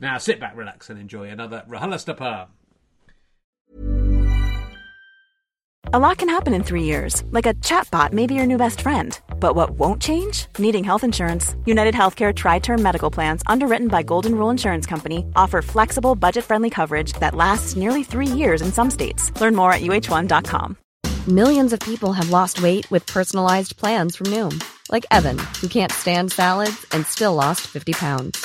Now sit back, relax, and enjoy another RHLSTP. A lot can happen in three years, like a chatbot may be your new best friend. But what won't change? Needing health insurance. United Healthcare Tri Term Medical Plans, underwritten by Golden Rule Insurance Company, offer flexible, budget friendly coverage that lasts nearly three years in some states. Learn more at uh1.com. Millions of people have lost weight with personalized plans from Noom, like Evan, who can't stand salads and still lost 50 pounds.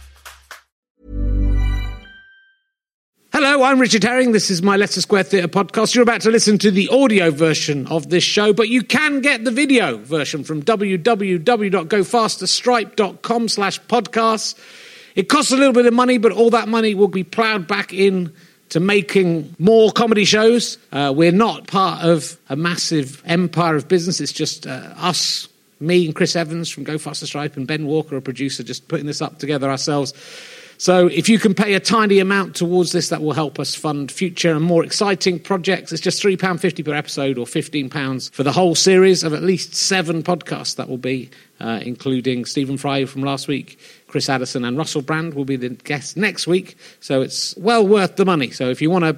Hello, I'm Richard Herring. This is my Leicester Square Theatre podcast. You're about to listen to the audio version of this show, but you can get the video version from www.gofasterstripe.com slash podcasts. It costs a little bit of money, but all that money will be ploughed back in to making more comedy shows. Uh, we're not part of a massive empire of business. It's just uh, us, me and Chris Evans from Go Faster Stripe and Ben Walker, a producer, just putting this up together ourselves. So if you can pay a tiny amount towards this, that will help us fund future and more exciting projects. It's just £3.50 per episode or £15 for the whole series of at least seven podcasts that will be, uh, including Stephen Fry from last week, Chris Addison and Russell Brand will be the guests next week. So it's well worth the money. So if you want to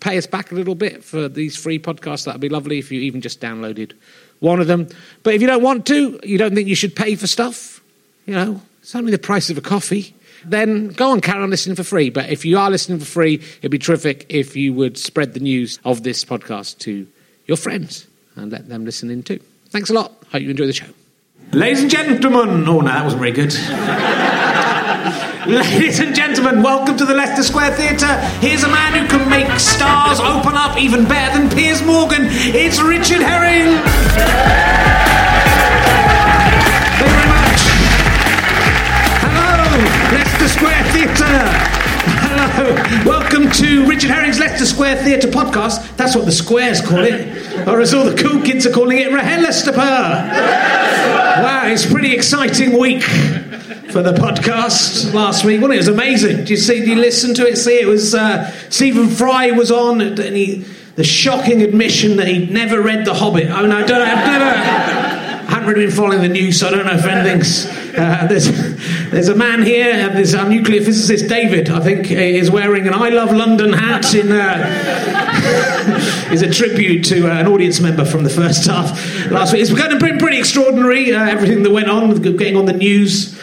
pay us back a little bit for these free podcasts, that would be lovely if you even just downloaded one of them. But if you don't want to, you don't think you should pay for stuff, you know, it's only the price of a coffee then go on, carry on listening for free. But if you are listening for free, it'd be terrific if you would spread the news of this podcast to your friends and let them listen in too. Thanks a lot. Hope you enjoy the show. Ladies and gentlemen, oh no, that wasn't very good. Ladies and gentlemen, welcome to the Leicester Square Theatre. Here's a man who can make stars open up even better than Piers Morgan. It's Richard Herring. Podcast. That's what the squares call it, or as all the cool kids are calling it, RHLSTP. Wow, it's a pretty exciting week for the podcast last week. Well, it was amazing. Did you see? Did you listen to it? See, it was uh, Stephen Fry was on, and he, the shocking admission that he'd never read The Hobbit. I mean, I don't. I've never I haven't really been following the news, so I don't know if anything's. Uh, there's, there's a man here, and there's our nuclear physicist David, I think, is wearing an I Love London hat in. Uh, is a tribute to uh, an audience member from the first half last week. It's going to be pretty extraordinary, uh, everything that went on, getting on the news.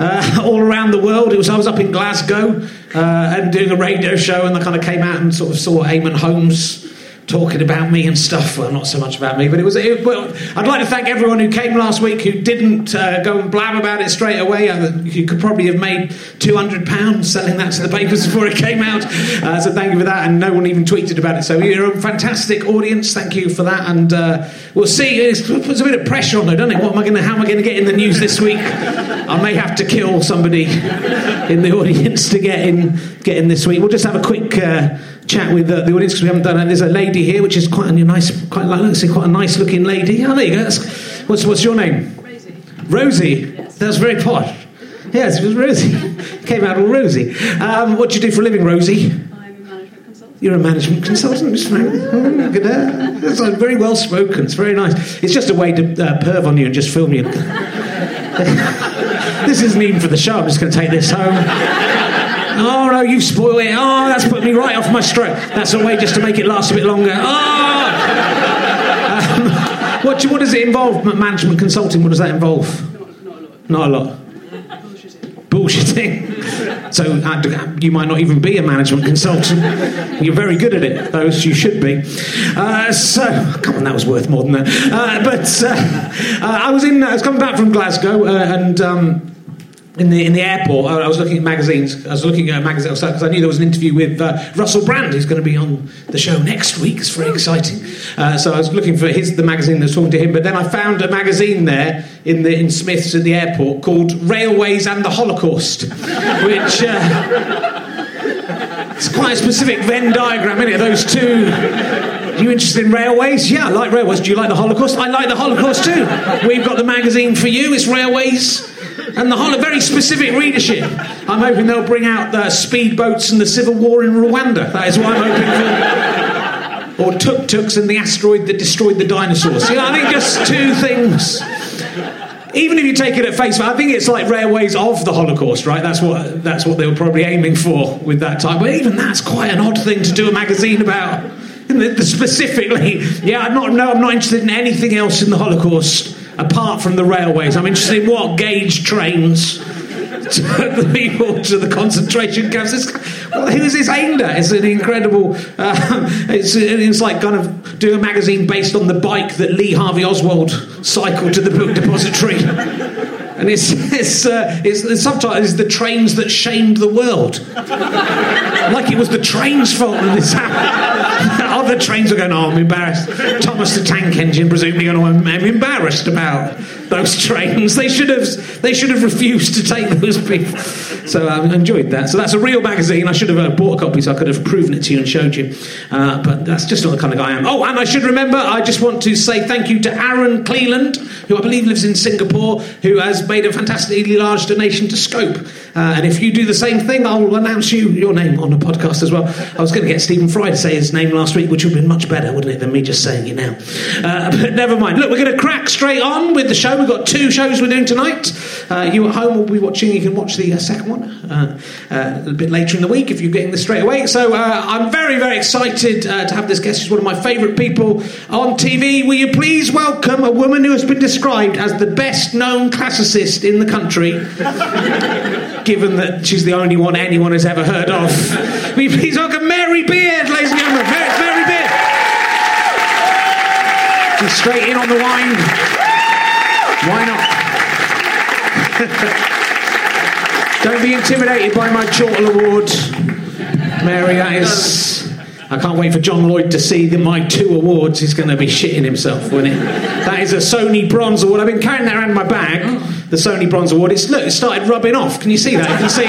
uh, all around the world. It was I was up in Glasgow uh, and doing a radio show, and I kind of came out and sort of saw Eamonn Holmes talking about me and stuff. Well, not so much about me, but it was. It, well, I'd like to thank everyone who came last week who didn't uh, go and blab about it straight away. Uh, you could probably have made two hundred pounds selling that to the papers before it came out. Uh, so thank you for that, and no one even tweeted about it. So you're a fantastic audience. Thank you for that, and uh, we'll see. It puts a bit of pressure on, though, doesn't it? What am I going to? How am I going to get in the news this week? I may have to kill somebody in the audience to get in. Get in this week. We'll just have a quick uh, chat with uh, the audience because we haven't done it. There's a lady here, which is quite a nice, quite like, let's say, quite a nice looking lady. Oh, there you go. That's, what's what's your name? Rosie. Rosie. Yes. That's very posh. Yes, it was Rosie. Came out all Rosie. Um, what do you do for a living, Rosie? I'm a management consultant. You're a management consultant. Oh, look at that. That's like very well spoken. It's very nice. It's just a way to uh, perv on you and just film you. this isn't even for the show. I'm just going to take this home. Oh no, you've spoiled it. Oh, that's put me right off my stroke. That's a way just to make it last a bit longer. Oh! Um, what, what does it involve? Management consulting. What does that involve? Not, a lot. Bullshitting. Bullshitting. So uh, you might not even be a management consultant. You're very good at it, though you should be. Uh, so, come on, that was worth more than that. Uh, but uh, uh, I was in. I was coming back from Glasgow, uh, and. Um, in the in the airport, I was looking at magazines. I was looking at magazines because I knew there was an interview with uh, Russell Brand, who's going to be on the show next week. It's very exciting. Uh, so I was looking for his the magazine that's talking to him. But then I found a magazine there in the in Smiths at the airport called Railways and the Holocaust, which. Uh, it's quite a specific Venn diagram, isn't it? Those two. Are you interested in railways? Yeah, I like railways. Do you like the Holocaust? I like the Holocaust too. We've got the magazine for you. It's railways and the Holo. Very specific readership. I'm hoping they'll bring out the speedboats and the civil war in Rwanda. That is what I'm hoping for. Or tuk tuks and the asteroid that destroyed the dinosaurs. You know, I think just two things even if you take it at face value, I think it's like railways of the Holocaust, right? That's what that's what they were probably aiming for with that type. But even that's quite an odd thing to do a magazine about. Isn't it? Specifically, yeah, I'm not. No, I'm not interested in anything else in the Holocaust apart from the railways. I'm interested in what gauge trains took the people to the concentration camps. It's, well, who is this aimed at? It's an incredible. Uh, it's, it's like kind of doing a magazine based on the bike that Lee Harvey Oswald cycled to the book depository. And it's, it's, uh, it's the subtitle is the trains that shamed the world. like it was the train's fault that this happened. Other trains are going, oh, I'm embarrassed. Thomas the Tank Engine, presumably, going, I'm, I'm embarrassed about those trains. They should have, they should have refused to take those people. So I enjoyed that. So that's a real magazine. I should have uh, bought a copy so I could have proven it to you and showed you. Uh, but that's just not the kind of guy I am. Oh, and I should remember, I just want to say thank you to Aaron Cleland, who I believe lives in Singapore, who has made a fantastically large donation to Scope. Uh, and if you do the same thing, I'll announce you your name on the podcast as well. I was going to get Stephen Fry to say his name last week, which would have been much better, wouldn't it, than me just saying it now. Uh, but never mind. Look, we're going to crack straight on with the show. We've got two shows we're doing tonight. Uh, you at home will be watching. You can watch the uh, second one uh, uh, a bit later in the week if you're getting this straight away. So I'm very, very excited to have this guest. She's one of my favourite people on TV. Will you please welcome a woman who has been described as the best known classicist in the country, given that she's the only one anyone has ever heard of. You please welcome Mary Beard, ladies and gentlemen? Mary, Mary Beard. She's straight in on the wine. Why not? Don't be intimidated by my Chortle Award, Mary. That is. I can't wait for John Lloyd to see the, my two awards. He's going to be shitting himself, won't he? That is a Sony Bronze Award. I've been carrying that around my bag. The Sony Bronze Award. It's look, it started rubbing off. Can you see that? You can see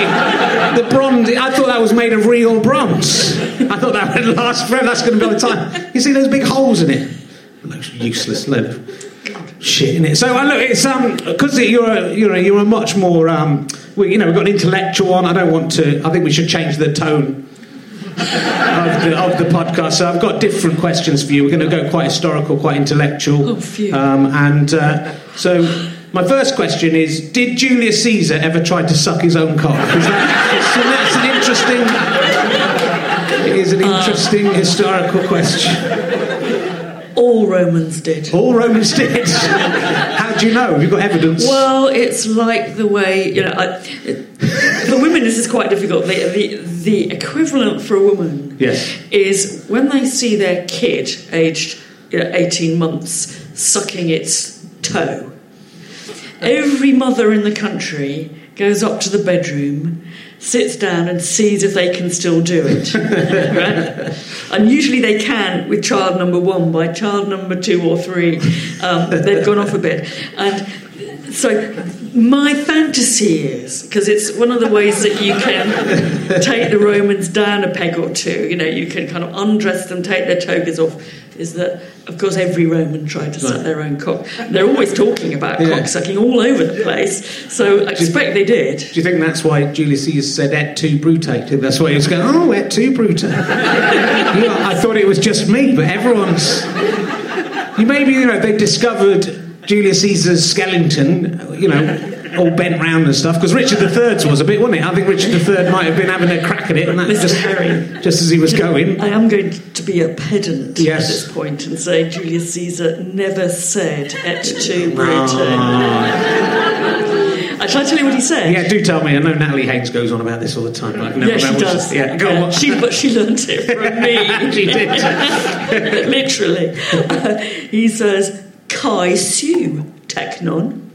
the bronze. I thought that was made of real bronze. I thought that would last forever. That's going to be all the time. You see those big holes in it? It looks useless. Look shit in it. So uh, look, it's um because you're a, you're a, you're a much more um you know we've got an intellectual one. I don't want to. I think we should change the tone. Of, the, of the podcast, so I've got different questions for you. We're going to go quite historical, quite intellectual, Oh, phew. um, and uh, so my first question is: Did Julius Caesar ever try to suck his own cock? that- so that's an interesting. It is an interesting historical question. all Romans did. All Romans did. How do you know? Have you got evidence? Well, it's like the way you know. I, for women, this is quite difficult. The, the the equivalent for a woman Yes. is when they see their kid aged you know, eighteen months sucking its toe. Every mother in the country goes up to the bedroom, sits down, and sees if they can still do it. right? And usually they can with child number one. By child number two or three, um, they've gone off a bit. And so my fantasy is because it's one of the ways that you can take the Romans down a peg or two. You know, you can kind of undress them, take their togas off. Is that of course every Roman tried to suck their own cock. They're always talking about Yeah. cock sucking all over the place. So I expect they did. Do you think that's why Julius Caesar said et tu brute? Do you That's why he was going, oh, et tu brute. Yeah, I thought it was just me, but everyone's. You maybe, you know, they discovered Julius Caesar's skeleton, you know, all bent round and stuff, because Richard III's was a bit, wasn't it? I think Richard III might have been having a crack at it, and that Mr. just, Harry. just as he was going. I am going to be a pedant Yes. at this point and say Julius Caesar never said et tu brute. I shall I tell you what he said? Yeah, do tell me. I know Natalie Haynes goes on about this all the time, but I've never Yeah, she does. Yeah, go Yeah, on. She, but she learnt it from me. She did. Literally. he says, Kai su teknon,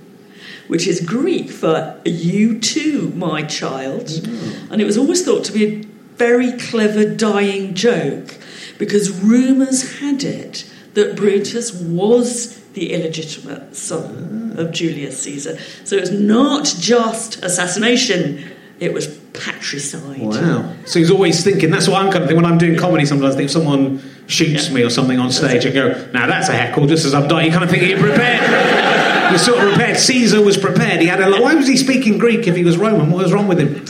which is Greek for you too, my child. Mm. And it was always thought to be a very clever dying joke because rumours had it that Brutus was the illegitimate son of mm. Julius Caesar. So it was not just assassination, it was patricide. Wow. So he's always thinking, that's what I'm kind of thinking when I'm doing comedy sometimes. I think if someone shoots Yeah. me or something on stage, I go, now that's a heckle, just as I'm dying. You kind of think you're prepared. you're sort of prepared. Caesar was prepared. He had a lot. Why was he speaking Greek if he was Roman? What was wrong with him?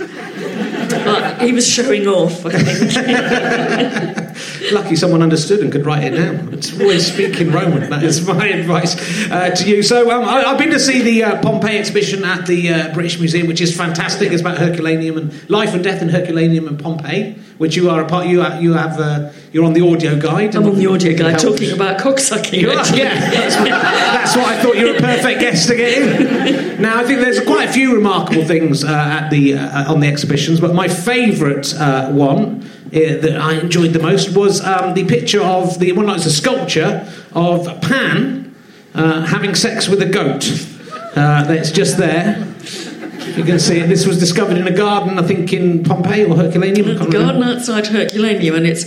But he was showing off, I think. Lucky someone understood and could write it down. It's always speaking Roman. That is my advice uh, to you. So um, I, I've been to see the uh, Pompeii exhibition at the uh, British Museum, which is fantastic. It's about Herculaneum and life and death in Herculaneum and Pompeii, which you are a part. You are, you have. Uh, you're on the audio guide. I'm on the audio guide talking about cocksucking. You are, yeah, that's, what- that's what I thought you were a perfect guest to get in. Now, I think there's quite a few remarkable things uh, at the uh, on the exhibitions, but my favourite uh, one that I enjoyed the most was um, the picture of the well, no, it's a sculpture of Pan uh, having sex with a goat. Uh, that's just there. You can see it. This was discovered in a garden, I think, in Pompeii or Herculaneum. I garden remember. outside Herculaneum, and it's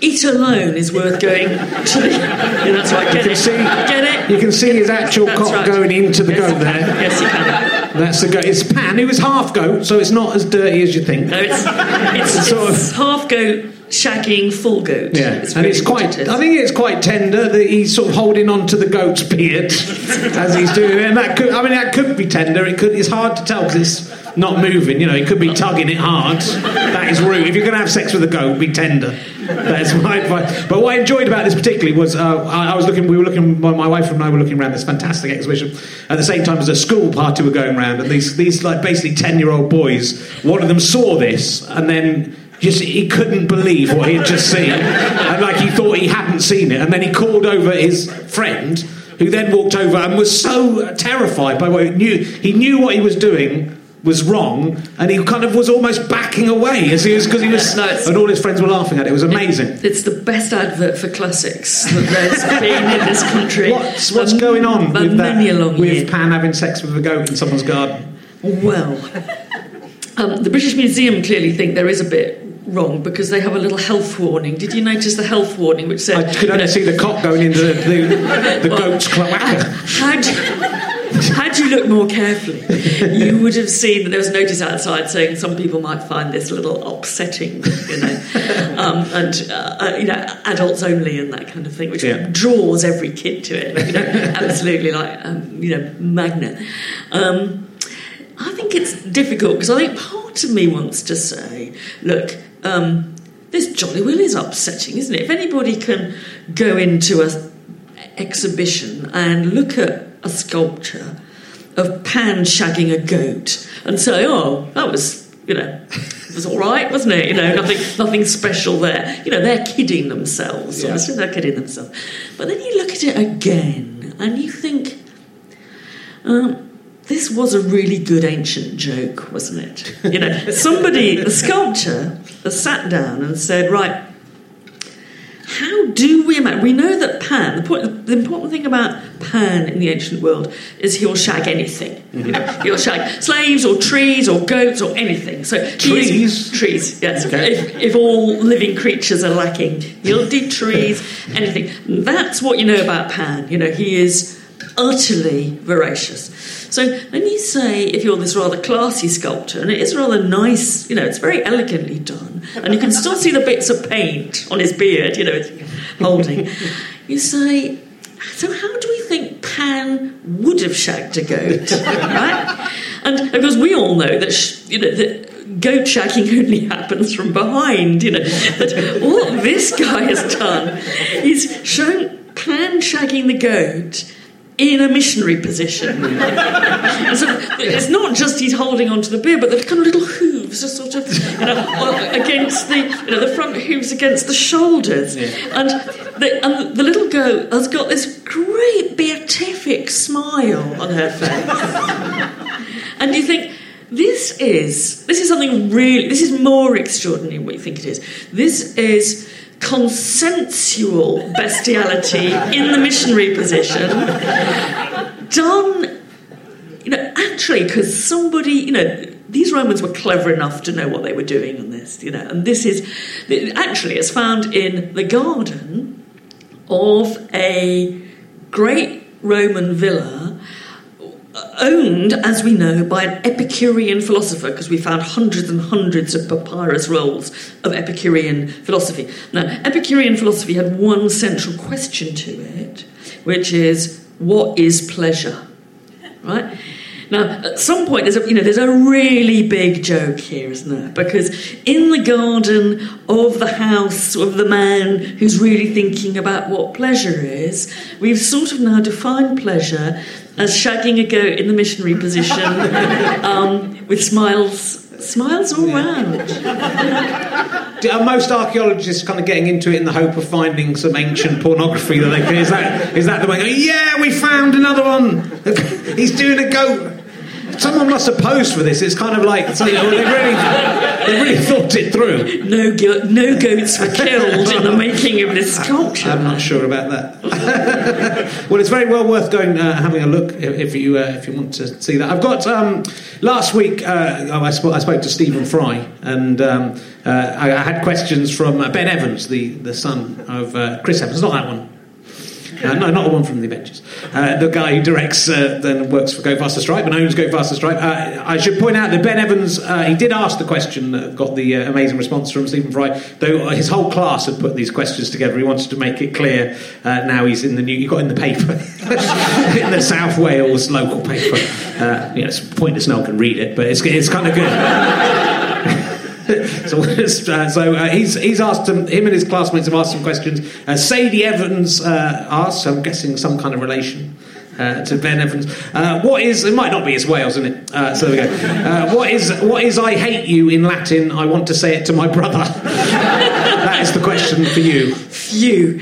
it alone is worth going to the. Yeah, that's right. Get You can it. see- Get it. You can see his actual That's cock right. going into the yes, goat there. Yes, you can. That's the goat. It's Pan, It was half goat, so it's not as dirty as you think. No, it's it's, Sort of- half goat shagging full goat. Yeah, it's and it's quite. it is. I think it's quite tender that he's sort of holding on to the goat's beard as he's doing it. And that could, I mean, that could be tender. It could. It's hard to tell because it's not moving. You know, he could be tugging it hard. That is rude. If you're going to have sex with a goat, be tender. That's my advice. But what I enjoyed about this particularly was uh, I, I was looking. We were looking. My, my wife and I were looking around this fantastic exhibition at the same time as a school party were going around, and these these like basically ten year old boys. One of them saw this and then just he couldn't believe what he had just seen, and like he thought he hadn't seen it, and then he called over his friend, who then walked over and was so terrified by what he knew. He knew what he was doing was wrong, and he kind of was almost backing away as he was because he was, No, and all his friends were laughing at it. It was amazing. It's the best advert for classics that there's been in this country. What's, what's for going on with many a that? With year. Pan having sex with a goat in someone's garden? Well, um, the British Museum clearly think there is a bit wrong because they have a little health warning. Did you notice the health warning which said? I could you only know, see the cock going into the, the, the goat's cloaca. Had, had you looked more carefully, you would have seen that there was a notice outside saying some people might find this a little upsetting, you know, um, and uh, uh, you know, adults only and that kind of thing, which Yeah. draws every kid to it, you know, absolutely like um, you know, magnet. Um, I think it's difficult because I think part of me wants to say, look. Um, this Jolly Will is upsetting, isn't it? If anybody can go into a exhibition and look at a sculpture of Pan shagging a goat and say, oh, that was, you know, it was all right, wasn't it? You know, nothing, nothing special there. You know, they're kidding themselves. Yeah. Obviously, they're kidding themselves. But then you look at it again, and you think, um, this was a really good ancient joke, wasn't it? You know, somebody, the sculptor, sat down and said, right, how do we imagine? We know that Pan, the, point, the important thing about Pan in the ancient world is he'll shag anything. You know, mm-hmm. he'll shag slaves or trees or goats or anything. So Trees? trees, yes. Okay. If, if all living creatures are lacking, he'll do trees, anything. That's what you know about Pan. You know, he is utterly voracious. So when you say, if you're this rather classy sculptor, and it is rather nice, you know, it's very elegantly done, and you can still see the bits of paint on his beard, you know, holding. You say, so how do we think Pan would have shagged a goat, right? And of course, we all know that sh- you know that goat shagging only happens from behind. You know that what this guy has done is shown Pan shagging the goat in a missionary position. So it's not just he's holding onto the beer, but the kind of little hooves are sort of you know, against the you know the front hooves against the shoulders, and the, and the little goat has got this great beatific smile on her face, and you think. This is this is something really this is more extraordinary than what you think it is. This is consensual bestiality in the missionary position. Done you know actually because somebody you know these romans were clever enough to know what they were doing on this you know and this is actually it's found in the garden of a great roman villa owned, as we know, by an Epicurean philosopher, because we found hundreds and hundreds of papyrus rolls of Epicurean philosophy. Now, Epicurean philosophy had one central question to it, which is what is pleasure? Right? Now, at some point, there's a, you know, there's a really big joke here, isn't there? Because in the garden of the house of the man who's really thinking about what pleasure is, we've sort of now defined pleasure as shagging a goat in the missionary position um, with smiles, smiles all round. Are most archaeologists kind of getting into it in the hope of finding some ancient pornography that they can? Is that is that the way? Yeah, we found another one. He's doing a goat. Someone must have posed for this. It's kind of like so, they really they really thought it through. No, go- no goats were killed in the making of this sculpture. I'm not sure about that. well, it's very well worth going uh, having a look if, you uh, if you want to see that. I've got um, last week. Uh, I, spoke, I spoke to Stephen Fry, and um, uh, I, I had questions from uh, Ben Evans, the the son of uh, Chris Evans. Not that one. Uh, no, not the one from the Avengers. Uh, the guy who directs uh, then works for Go Faster Stripe and owns Go Faster Stripe. Uh, I should point out that Ben Evans uh, he did ask the question that got the uh, amazing response from Stephen Fry. Though his whole class had put these questions together, he wanted to make it clear. Now he's in the new. He got in the paper in the South Wales local paper. You know, it's pointless. No one can read it, but it's it's kind of good. so uh, so uh, he's he's asked him, him and his classmates have asked some questions. Uh, Sadie Evans uh, asked, I'm guessing some kind of relation. Uh, to Ben Evans, uh, what is? It might not be. It's Wales, isn't it? Uh, so there we go. Uh, what is? What is? I hate you in Latin. I want to say it to my brother. that is the question for you. Phew.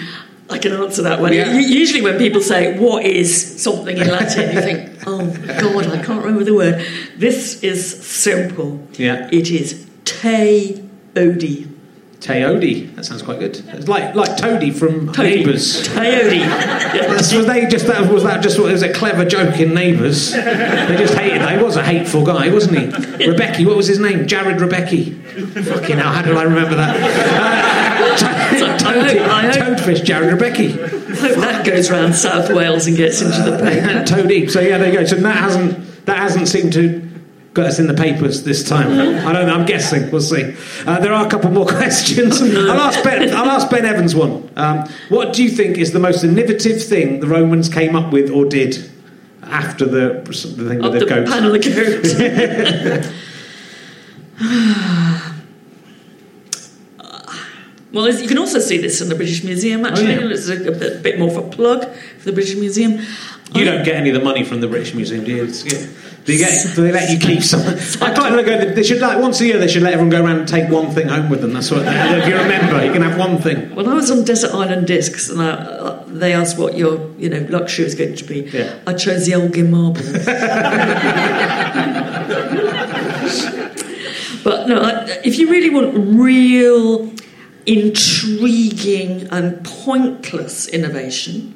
I can answer that one. Yeah. Usually, when people say, What is something in Latin? you think, Oh, God, I can't remember the word. This is simple. Yeah. It is te odi. Teodi. That sounds quite good. It's like like Toady from Toady. Neighbours. Teodi. Was they just that? Was that just? It was a clever joke in Neighbours. They just hated that. He was a hateful guy, wasn't he? Rebecca. What was his name? Jared Rebecchi. Fucking hell! How did I remember that? Uh, to- I hope- Toadfish. Jared Rebecchi. hope that goes round South Wales and gets into the paper. Toady. So yeah, there you go. So that hasn't that hasn't seemed to got us in the papers this time. I don't know. I'm guessing. We'll see. Uh, there are a couple more questions. I'll ask Ben. I'll ask Ben Evans one. Um, what do you think is the most innovative thing the Romans came up with or did after the, the thing with the the goat? panel of goats. Well, you can also see this in the British Museum. Actually, Oh, yeah. it's a, bit more of a plug for the British Museum. You don't get any of the money from the British Museum, do you? Yeah. Do, you get, do they let you keep some? I quite like go. They should like once a year. They should let everyone go around and take one thing home with them. That's what. If you remember, you can have one thing. When I was on Desert Island Discs and I, uh, they asked what your you know luxury was going to be, Yeah. I chose the Elgin marble. but no, I, if you really want real, intriguing and pointless innovation,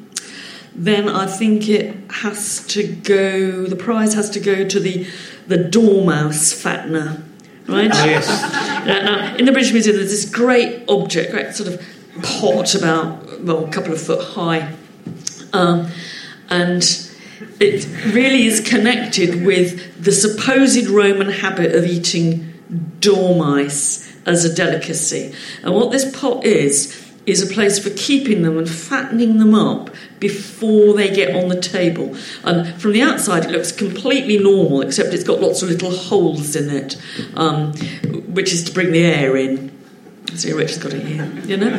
then I think it has to go. The prize has to go to the the Dormouse fattener, right? Oh, yes. Now, in the British Museum, there's this great object, great sort of pot about well, a couple of foot high, um, and it really is connected with the supposed Roman habit of eating dormice as a delicacy. And what this pot is is a place for keeping them and fattening them up before they get on the table. And from the outside, it looks completely normal, except it's got lots of little holes in it, um, which is to bring the air in. See, Rich has got it here, you know?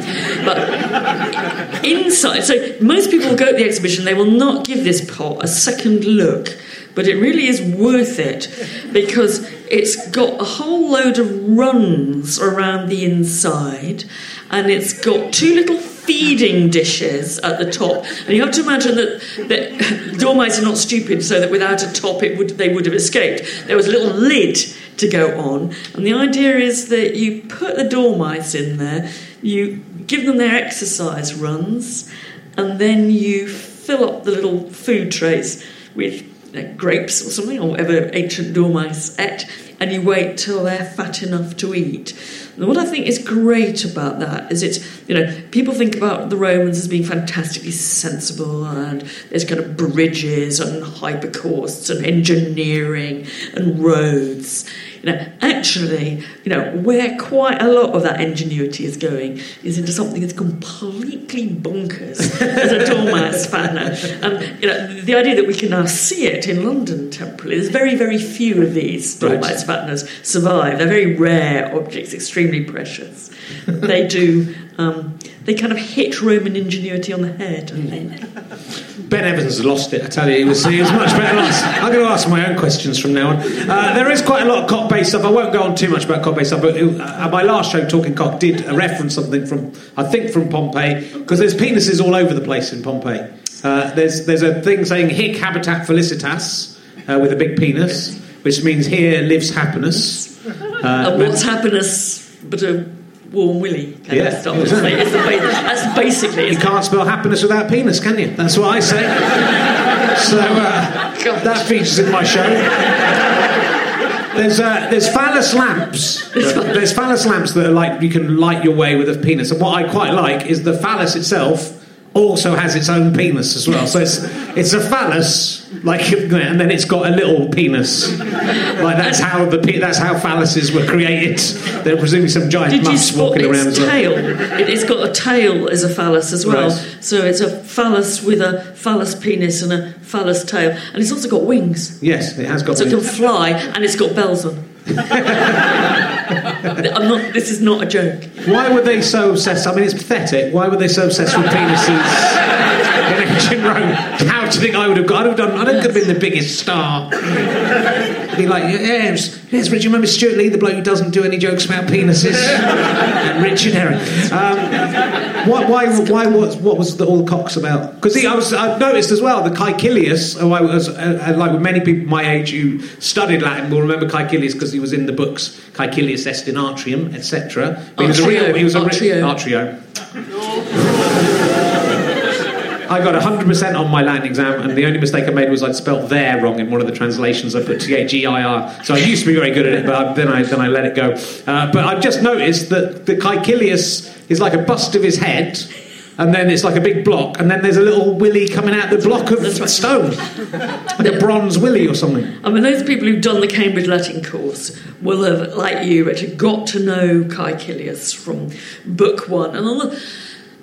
But inside, so most people go to the exhibition, they will not give this pot a second look, but it really is worth it because it's got a whole load of runs around the inside and it's got two little feeding dishes at the top. And you have to imagine that, that dormice are not stupid, so that without a top it would, they would have escaped. There was a little lid to go on, and the idea is that you put the dormice in there, you give them their exercise runs, and then you fill up the little food trays with know, grapes or something, or whatever ancient dormice ate, and you wait till they're fat enough to eat. And what I think is great about that is it's, you know, people think about the Romans as being fantastically sensible and there's kind of bridges and hypocausts and engineering and roads. You know, actually, you know, where quite a lot of that ingenuity is going is into something that's completely bonkers as a dormouse fattener. And, you know, the idea that we can now see it in London temporarily, there's very, very few of these Right. dormouse fatteners survive. They're very rare objects, extremely precious. they do, um, they kind of hit Roman ingenuity on the head, I think. Ben Evans has lost it. I tell you, he was, he was much better last. I'm going to ask my own questions from now on. Uh, there is quite a lot of cock-based stuff. I won't go on too much about cock-based stuff, but uh, at my last show, Talking Cock did reference something from, I think, from Pompeii, because there's penises all over the place in Pompeii. Uh, there's there's a thing saying "Hic habitat felicitas" uh, with a big penis, which means here lives happiness. Uh, and what's happiness but a warm willy kind Yeah. of stuff? It's like- it's the ba- that's basically You can't spell happiness without penis, can you? That's what I say. So uh, that features in my show. There's uh, there's phallus lamps. There's phallus lamps that are like you can light your way with a penis. And what I quite like is the phallus itself also has its own penis as well. So it's it's a phallus, like, and then it's got a little penis. Like that's how the pe- that's how phalluses were created. There are presumably some giant Did muffs walking around its well. tail? It, it's got a tail as a phallus as well. Right. So it's a phallus with a phallus penis and a phallus tail. And it's also got wings. Yes, it has got. So it can fly and it's got bells on. I'm not, this is not a joke. Why were they so obsessed? I mean, it's pathetic. Why were they so obsessed with penises in ancient Rome? How do you think I would have got? I'd have done. I don't could have been the biggest star. Be like, yes, yes, Richard. Remember Stewart Lee, the bloke who doesn't do any jokes about penises, and Richard Herring. Um, why, why, why was what was the, all the cocks about? Because I was, I've noticed as well the Caecilius. who I was uh, uh, like with many people my age who studied Latin will remember Caecilius because he was in the books Caecilius Est in Atrium, etc. He was a real. He was a Atrio. Atrio. I got 100% on my Latin exam, and the only mistake I made was I'd spelt there wrong in one of the translations. I put T H E I R. So I used to be very good at it, but then I, then I let it go. Uh, but I've just noticed that the Caecilius is like a bust of his head, and then it's like a big block, and then there's a little willy coming out the block of stone. Like a bronze willy or something. I mean, those people who've done the Cambridge Latin course will have, like you, Richard, got to know Caecilius from book one. And on the,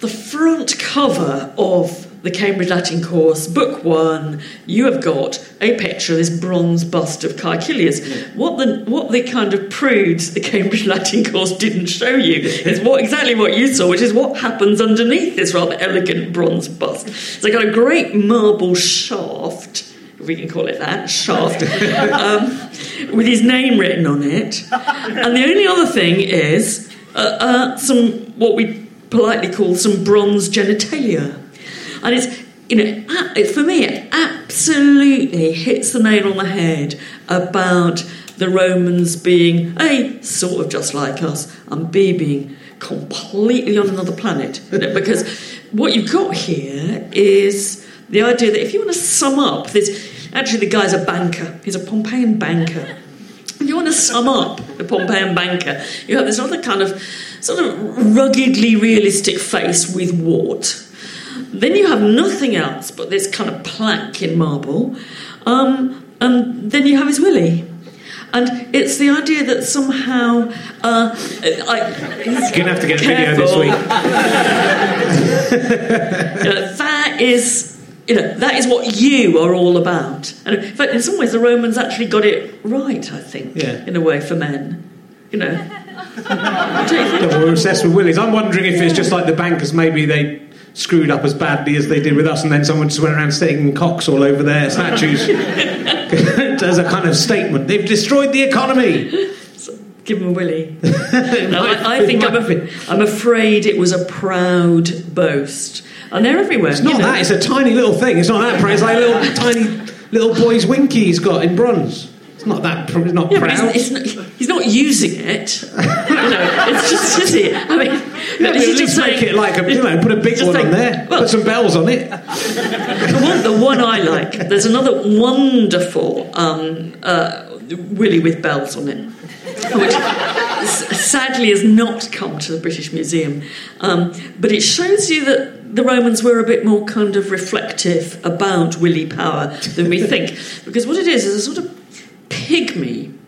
the front cover of the Cambridge Latin course, book one, you have got a picture of this bronze bust of Caecilius. What the what the kind of prudes the Cambridge Latin course didn't show you is what exactly what you saw, which is what happens underneath this rather elegant bronze bust. So got a great marble shaft if we can call it that, shaft, um, with his name written on it. And the only other thing is uh, uh, some, what we politely call some bronze genitalia. And it's, you know, for me, it absolutely hits the nail on the head about the Romans being A, sort of just like us, and B, being completely on another planet. You know, because what you've got here is the idea that if you want to sum up this, actually, the guy's a banker, he's a Pompeian banker. If you want to sum up the Pompeian banker, you have this other kind of sort of ruggedly realistic face with wart. Then you have nothing else but this kind of plank in marble. Um, and then you have his willy. And it's the idea that somehow. Uh, I, You're going to have to get a video this Careful. week. you know, that is. You know, that is what you are all about. And in fact, in some ways, the Romans actually got it right, I think, Yeah. in a way, for men. You know. Don't you think? Yeah, we're obsessed with willies. I'm wondering if it's just like the bankers, maybe they screwed up as badly as they did with us, and then someone just went around sticking cocks all over their statues as a kind of statement. They've destroyed the economy. Give him a willy. no, I, I think I'm, af- I'm afraid it was a proud boast. And they're everywhere. It's not that. It's a tiny little thing. It's not that proud. It's like a little tiny little boy's winky he's got in bronze. Not that. pr- not Yeah, proud. he's, it's not, he's not using it. you know, it's just, is it? I mean, Yeah, but is just make saying- it like a, you know, put a big one on there. Well, put some bells on it. the one, the one I like, there's another wonderful um, uh, Willy with bells on it, which sadly has not come to the British Museum. Um, but it shows you that the Romans were a bit more kind of reflective about Willy power than we think. Because what it is is a sort of pygmy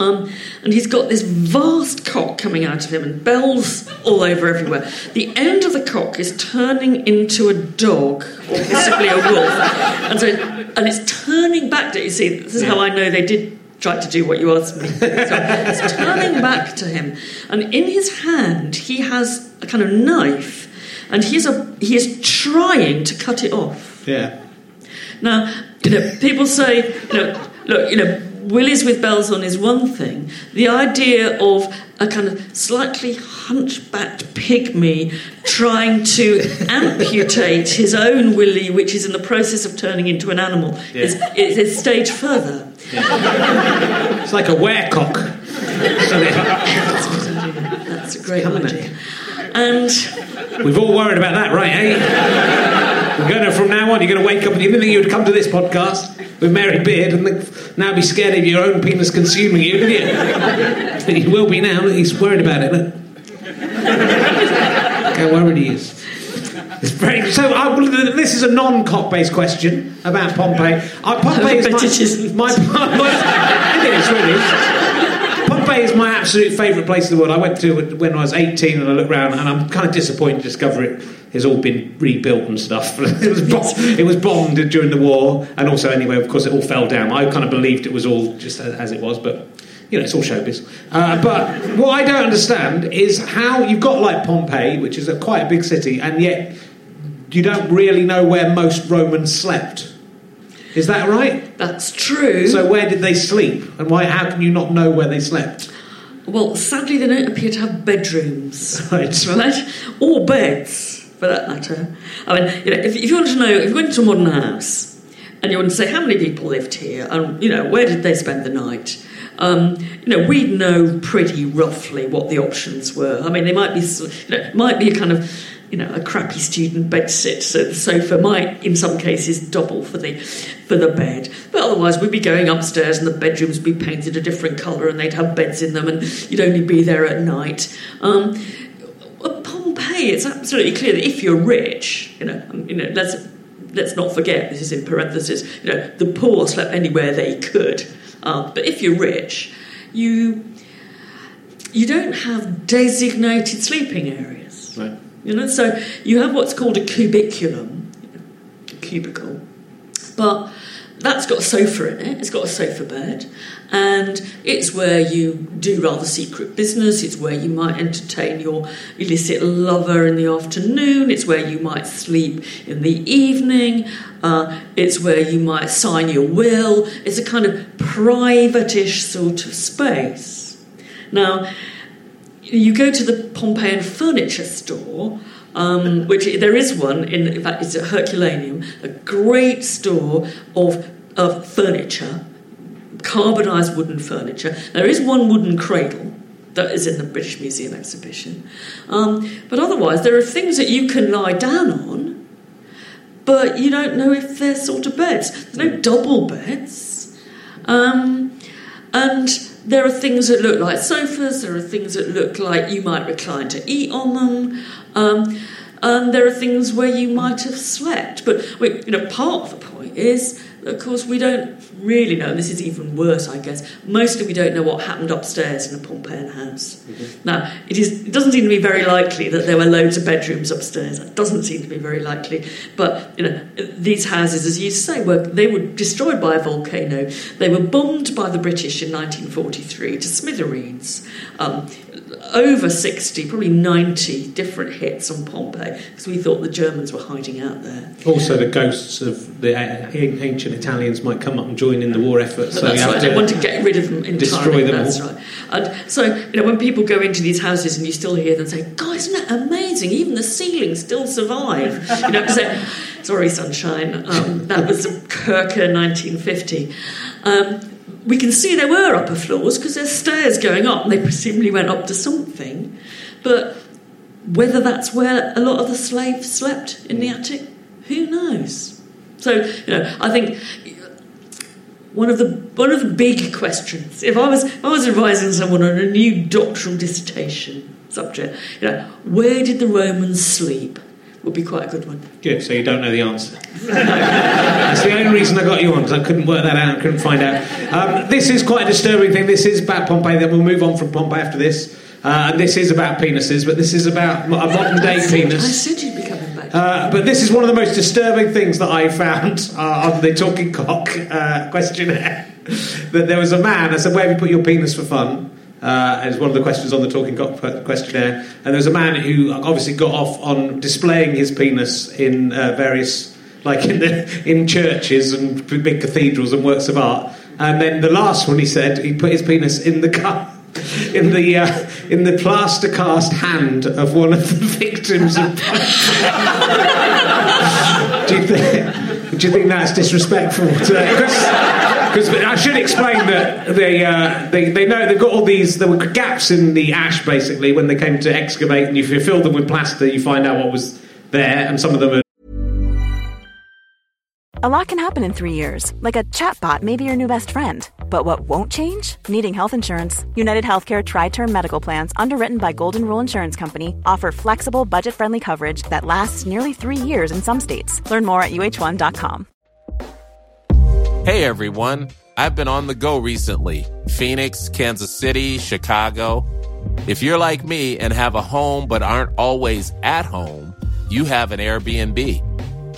um, and he's got this vast cock coming out of him and bells all over everywhere. The end of the cock is turning into a dog or possibly a wolf. And so and it's turning back to you see, this is how I know they did try to do what you asked me. So it's turning back to him. And in his hand he has a kind of knife and he's a he is trying to cut it off. Yeah. Now, you know, people say, you know, look, you know, willies with bells on is one thing. The idea of a kind of slightly hunchbacked pygmy trying to amputate his own willy, which is in the process of turning into an animal, is, is a stage further. It's like a werecock. That's a great idea. And We've all worried about that, right, eh? We're going to, from now on, you're going to wake up and you didn't think you would come to this podcast with Mary Beard and now be scared of your own penis consuming you, didn't you? But you will be now. He's worried about it. Look. How worried he is. It's very, so I, this is a non-cock-based question about Pompeii. Uh, Pompeii is bet my, it isn't. my, my it is really. Pompeii is my absolute favourite place in the world. I went to it when I was 18 and I looked around and I'm kind of disappointed to discover it has all been rebuilt and stuff. it, was bomb- it was bombed during the war and also, anyway, of course, it all fell down. I kind of believed it was all just as, as it was, but. You know, it's all showbiz. Uh, but what I don't understand is how you've got like Pompeii, which is a, quite a big city, and yet you don't really know where most Romans slept. Is that right? that's true. So where did they sleep, and why? How can you not know where they slept? well, sadly, they don't appear to have bedrooms. Right. right? Or beds, for that matter. I mean, you know, if, if you want to know, if you went to a modern house and you want to say how many people lived here, and you know, where did they spend the night? Um, you know, we'd know pretty roughly what the options were. I mean, they might be, you know, might be a kind of, you know, a crappy student bed sit, so the sofa might, in some cases, double for the for the bed. But otherwise, we'd be going upstairs, and the bedrooms would be painted a different colour, and they'd have beds in them, and you'd only be there at night. Um, Pompeii, it's absolutely clear that if you're rich, you know, um, you know, let's let's not forget this is in parentheses. You know, the poor slept anywhere they could, um, but if you're rich, you you don't have designated sleeping areas. Right. You know, so you have what's called a cubiculum, a cubicle. But that's got a sofa in it, it's got a sofa bed, and it's where you do rather secret business, it's where you might entertain your illicit lover in the afternoon, it's where you might sleep in the evening, uh, it's where you might sign your will, it's a kind of private-ish sort of space. Now, you go to the Pompeian furniture store, um, which there is one in, in fact, it's at Herculaneum, a great store of, of furniture, carbonised wooden furniture. There is one wooden cradle that is in the British Museum exhibition, um, but otherwise there are things that you can lie down on, but you don't know if they're sort of beds. There's no double beds, um, and there are things that look like sofas, there are things that look like you might recline to eat on them, um, and there are things where you might have slept. But you know, part of the point is, of course, we don't really know, and this is even worse, I guess. Mostly, we don't know what happened upstairs in a Pompeian house. Mm-hmm. Now, it is it doesn't seem to be very likely that there were loads of bedrooms upstairs. It doesn't seem to be very likely. But you know, these houses, as you say, were they were destroyed by a volcano. They were bombed by the British in 1943 to smithereens. Um, over 60, probably 90 different hits on Pompeii because we thought the Germans were hiding out there. Also, the ghosts of the ancient Italians might come up and join in the war effort. So that's right. They want to get rid of them entirely. Destroy them that's all. right. And so, you know, when people go into these houses and you still hear them say, "God, isn't that amazing? Even the ceilings still survive." You know, say, "Sorry, sunshine." Um, that was Kirker, 1950. Um, we can see there were upper floors because there's stairs going up and they presumably went up to something. But whether that's where a lot of the slaves slept in the attic, who knows? So, you know, I think one of the one of the big questions, if I was if I was advising someone on a new doctoral dissertation subject, you know, where did the Romans sleep? Would be quite a good one. Good, so you don't know the answer. That's the only reason I got you on, because I couldn't work that out, I couldn't find out. Um, this is quite a disturbing thing. This is about Pompeii, then we'll move on from Pompeii after this. Uh, and this is about penises, but this is about a modern day penis. I said you'd be coming back. Uh, but this is one of the most disturbing things that I found uh, on the Talking Cock uh, questionnaire. that there was a man, I said, Where have you put your penis for fun? Uh, it's one of the questions on the Talking Cock questionnaire. And there was a man who obviously got off on displaying his penis in uh, various, like in, the, in churches and big cathedrals and works of art. And then the last one, he said, he put his penis in the car. In the uh, in the plaster cast hand of one of the victims of do you think do you think that's disrespectful because I should explain that they, uh, they they know they've got all these there were gaps in the ash basically. When they came to excavate and if you fill them with plaster you find out what was there and some of them are A lot can happen in three years, like a chatbot may be your new best friend. But what won't change? Needing health insurance. United Healthcare Tri Term Medical Plans, underwritten by Golden Rule Insurance Company, offer flexible, budget friendly coverage that lasts nearly three years in some states. Learn more at uh1.com. Hey everyone, I've been on the go recently Phoenix, Kansas City, Chicago. If you're like me and have a home but aren't always at home, you have an Airbnb.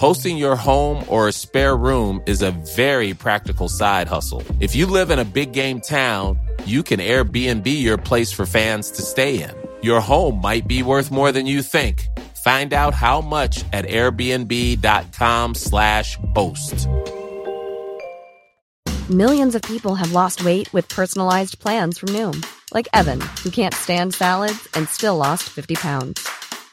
Hosting your home or a spare room is a very practical side hustle. If you live in a big game town, you can Airbnb your place for fans to stay in. Your home might be worth more than you think. Find out how much at airbnb.com/slash boast. Millions of people have lost weight with personalized plans from Noom, like Evan, who can't stand salads and still lost 50 pounds.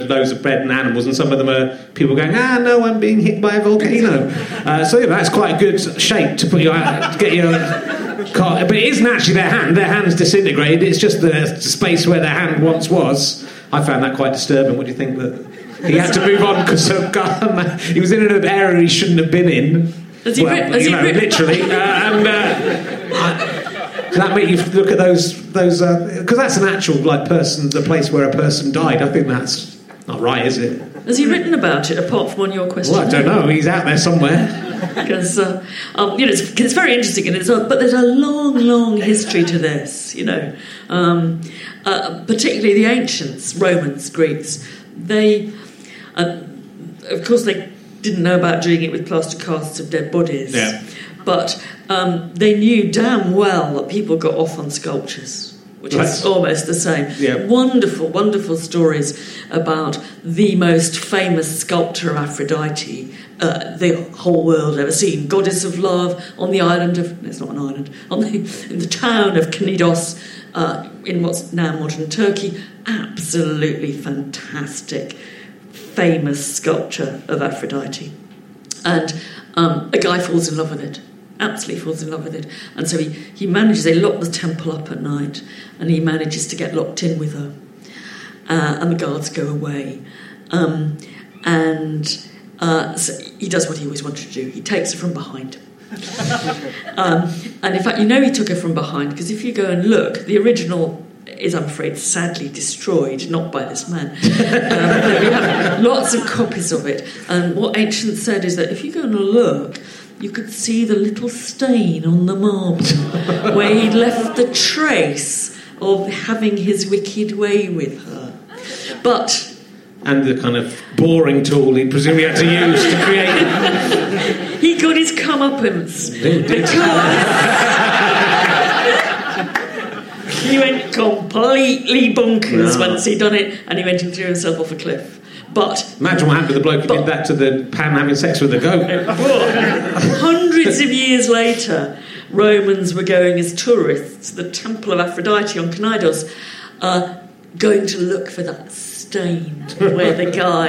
Loads of bread and animals, and some of them are people going, ah, no, I'm being hit by a volcano. Uh, so yeah, that's quite a good shape to put your to get your car. But it isn't actually their hand. Their hand's disintegrated. It's just the space where their hand once was. I found that quite disturbing. What do you think that he had to move on because he was in an area he shouldn't have been in? Has well, you know, literally. Uh, and uh, I, that make you look at those those? Because that's an actual like person, the place where a person died. I think that's not right, is it? Has he written about it apart from on your question? Well, I don't know. He's out there somewhere. because uh, um, you know it's, it's, very interesting, and it's a, but there's a long, long history to this. You know, um, uh, particularly the ancients, Romans, Greeks. They, uh, of course, they didn't know about doing it with plaster casts of dead bodies. Yeah. But um, they knew damn well that people got off on sculptures which right. is almost the same. Yeah. Wonderful, wonderful stories about the most famous sculptor of Aphrodite uh, the whole world ever seen. Goddess of love on the island of, it's not an island, on the, in the town of Knidos uh, in what's now modern Turkey. Absolutely fantastic, famous sculpture of Aphrodite. And um, a guy falls in love with it absolutely falls in love with it. And so he, he manages, they lock the temple up at night, and he manages to get locked in with her. Uh, and the guards go away. Um, and uh, so he does what he always wanted to do he takes her from behind. um, and in fact, you know he took her from behind because if you go and look, the original is, I'm afraid, sadly destroyed, not by this man. Um, we have lots of copies of it. And what Ancient said is that if you go and look, you could see the little stain on the marble where he'd left the trace of having his wicked way with her. But. And the kind of boring tool he presumably had to use to create he got his comeuppance. Because. he went completely bonkers no. once he'd done it and he went and threw himself off a cliff. But imagine what happened to the bloke who did that to the pan having sex with the goat. Hundreds of years later, Romans were going as tourists to the Temple of Aphrodite on Knidos, uh, going to look for that stain where the guy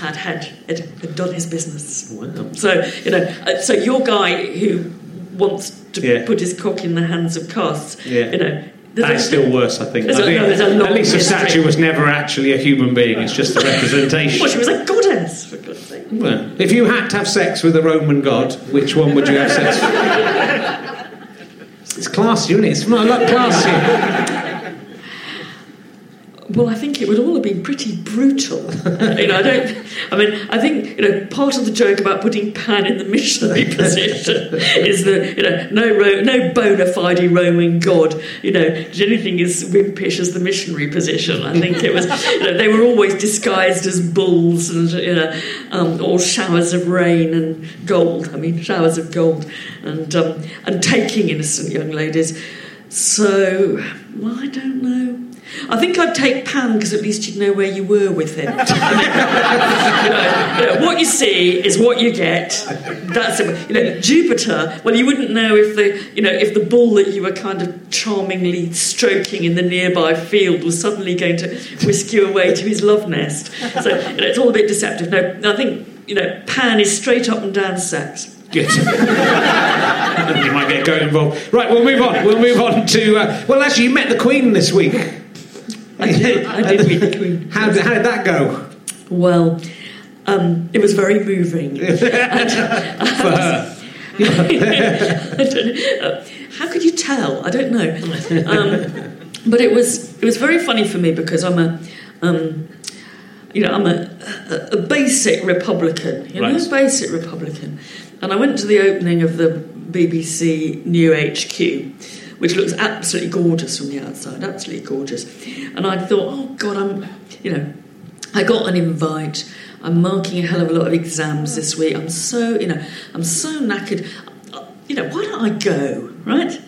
had, had, had, had done his business. Wow. So you know, uh, so your guy who wants to yeah. put his cock in the hands of casts, yeah. you know, that's still worse, I think. I think no, at least the statue was never actually a human being, it's just a representation. well, she was a goddess, for God's sake. Well, if you had to have sex with a Roman god, which one would you have sex with? it's class units, not it? It's not a lot classy. Well, I think it would all have been pretty brutal. you know, I don't. I mean, I think you know part of the joke about putting Pan in the missionary position is that you know no no bona fide Roman god you know did anything as wimpish as the missionary position. I think it was you know they were always disguised as bulls and you know um, or showers of rain and gold. I mean showers of gold and um, and taking innocent young ladies. So well, I don't know. I think I'd take Pan because at least you'd know where you were with him. you, know, you know, what you see is what you get. That's it. You know, Jupiter. Well, you wouldn't know if the you know if the bull that you were kind of charmingly stroking in the nearby field was suddenly going to whisk you away to his love nest. So you know, it's all a bit deceptive. No, I think you know Pan is straight up and down sex. Good. you might get going involved. Right, we'll move on. We'll move on to. Uh, well, actually, you met the Queen this week. I did, I did meet the Queen. How did, how did that go? Well, um, it was very moving. and, For her. how could you tell? I don't know. Um, but it was it was very funny for me because I'm a um, you know I'm a, a, a, basic Republican, you know, right. basic Republican, and I went to the opening of the BBC new HQ which looks absolutely gorgeous from the outside, absolutely gorgeous. And I thought, oh God, I'm, you know, I got an invite. I'm marking a hell of a lot of exams this week. I'm so, you know, I'm so knackered. You know, why don't I go, right?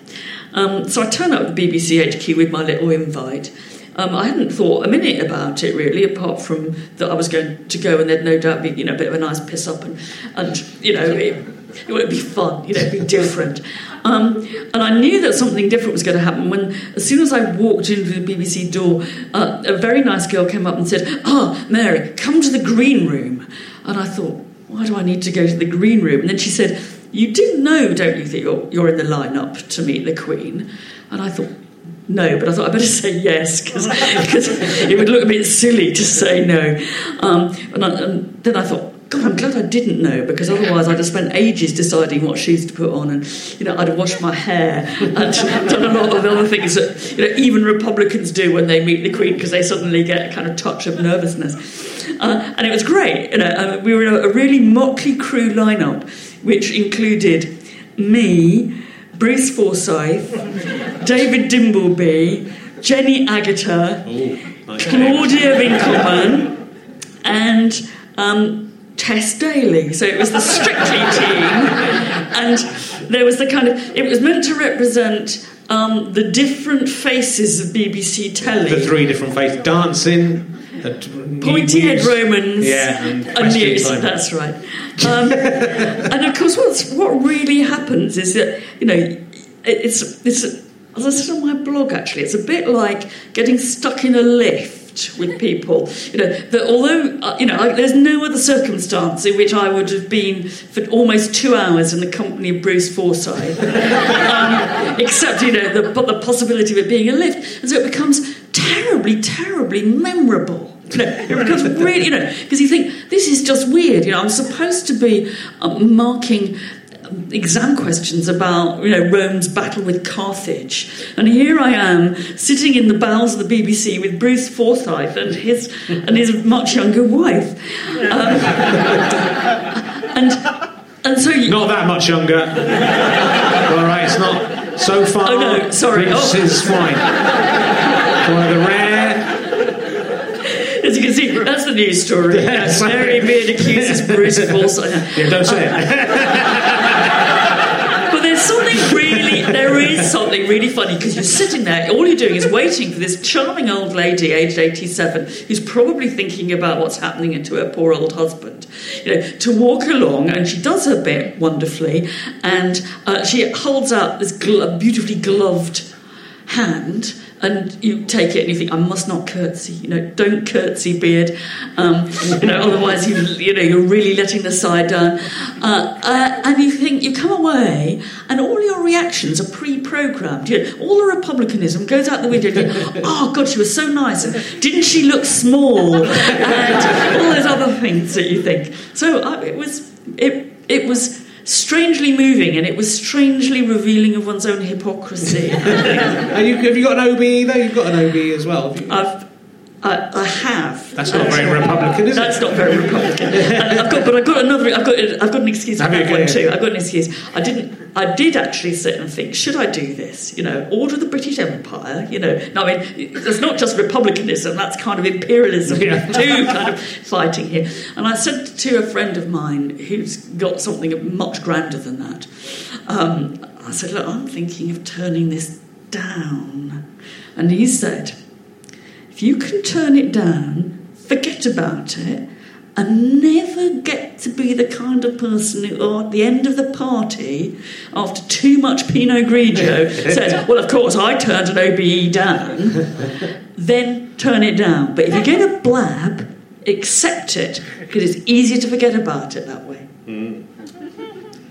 Um, so I turn up at the BBC HQ with my little invite. Um, I hadn't thought a minute about it really, apart from that I was going to go and there'd no doubt be, you know, a bit of a nice piss up and, and you know, it, it would be fun, you know, it'd be different. Um, and I knew that something different was going to happen when, as soon as I walked into the BBC door, uh, a very nice girl came up and said, Ah, oh, Mary, come to the green room. And I thought, why do I need to go to the green room? And then she said, You do know, don't you, that you're, you're in the lineup to meet the Queen? And I thought, no, but I thought I better say yes because it would look a bit silly to say no. Um, and, I, and, then I thought, God, I'm glad I didn't know because otherwise I'd have spent ages deciding what shoes to put on, and you know, I'd have washed my hair and done a lot of other things that you know even Republicans do when they meet the Queen because they suddenly get a kind of touch of nervousness. Uh, and it was great. You know, uh, we were a, a really motley crew lineup, which included me, Bruce Forsyth, David Dimbleby, Jenny Agutter, Claudia Winkleman, and um, Tess Daly. So it was the Strictly team, and there was the kind of it was meant to represent um, the different faces of BBC telly. The three different faces dancing. Pointy head Romans Yeah, and and news. That's right. Um, and of course, what's what really happens is that you know it, it's it's as I said on my blog. Actually, it's a bit like getting stuck in a lift with people. You know that although uh, you know there's no other circumstance in which I would have been for almost two hours in the company of Bruce Forsyth, um, except you know the, the possibility of it being a lift, and so it becomes terribly, terribly memorable. You know, it becomes really, you know, because you think this is just weird. You know, I'm supposed to be um, marking exam questions about you know Rome's battle with Carthage, and here I am sitting in the bowels of the BBC with Bruce Forsyth and his and his much younger wife, um, and and so you, Not that much younger. All right, it's not so far. Oh, no, sorry. This Oh. is fine. One of the rare. as you can see, that's the news story. Yes. Mary Beard accuses Bruce Forsyth. Yeah, don't say it. Is something really funny because you're sitting there, all you're doing is waiting for this charming old lady, aged 87, who's probably thinking about what's happening to her poor old husband, you know, to walk along, and she does her bit wonderfully, and uh, she holds out this glo- beautifully gloved hand and you take it and you think I must not curtsy you know don't curtsy beard um, you know otherwise you you know you're really letting the side down. Uh, uh, and you think you come away and all your reactions are pre-programmed. You know, all the republicanism goes out the window oh god she was so nice. And didn't she look small? And all those other things that you think. So uh, it was it it was strangely moving and it was strangely revealing of one's own hypocrisy And you, have you got an OBE though? You've got an OBE as well. I've, I, I have. That's not very Republican, is it? That's not very Republican. I've got, but I've got another. I've got. I've got an excuse for that one too. I've got an excuse. I didn't. I did actually sit and think, should I do this? You know, order the British Empire. You know, no, I mean, it's not just republicanism. That's kind of imperialism Yeah. too, kind of fighting here. And I said to a friend of mine who's got something much grander than that. Um, I said, look, I'm thinking of turning this down, and he said. If you can turn it down, forget about it, and never get to be the kind of person who, oh, at the end of the party, after too much Pinot Grigio, says, Well, of course, I turned an OBE down, then turn it down. But if you get a blab, accept it, because it's easier to forget about it that way. Mm.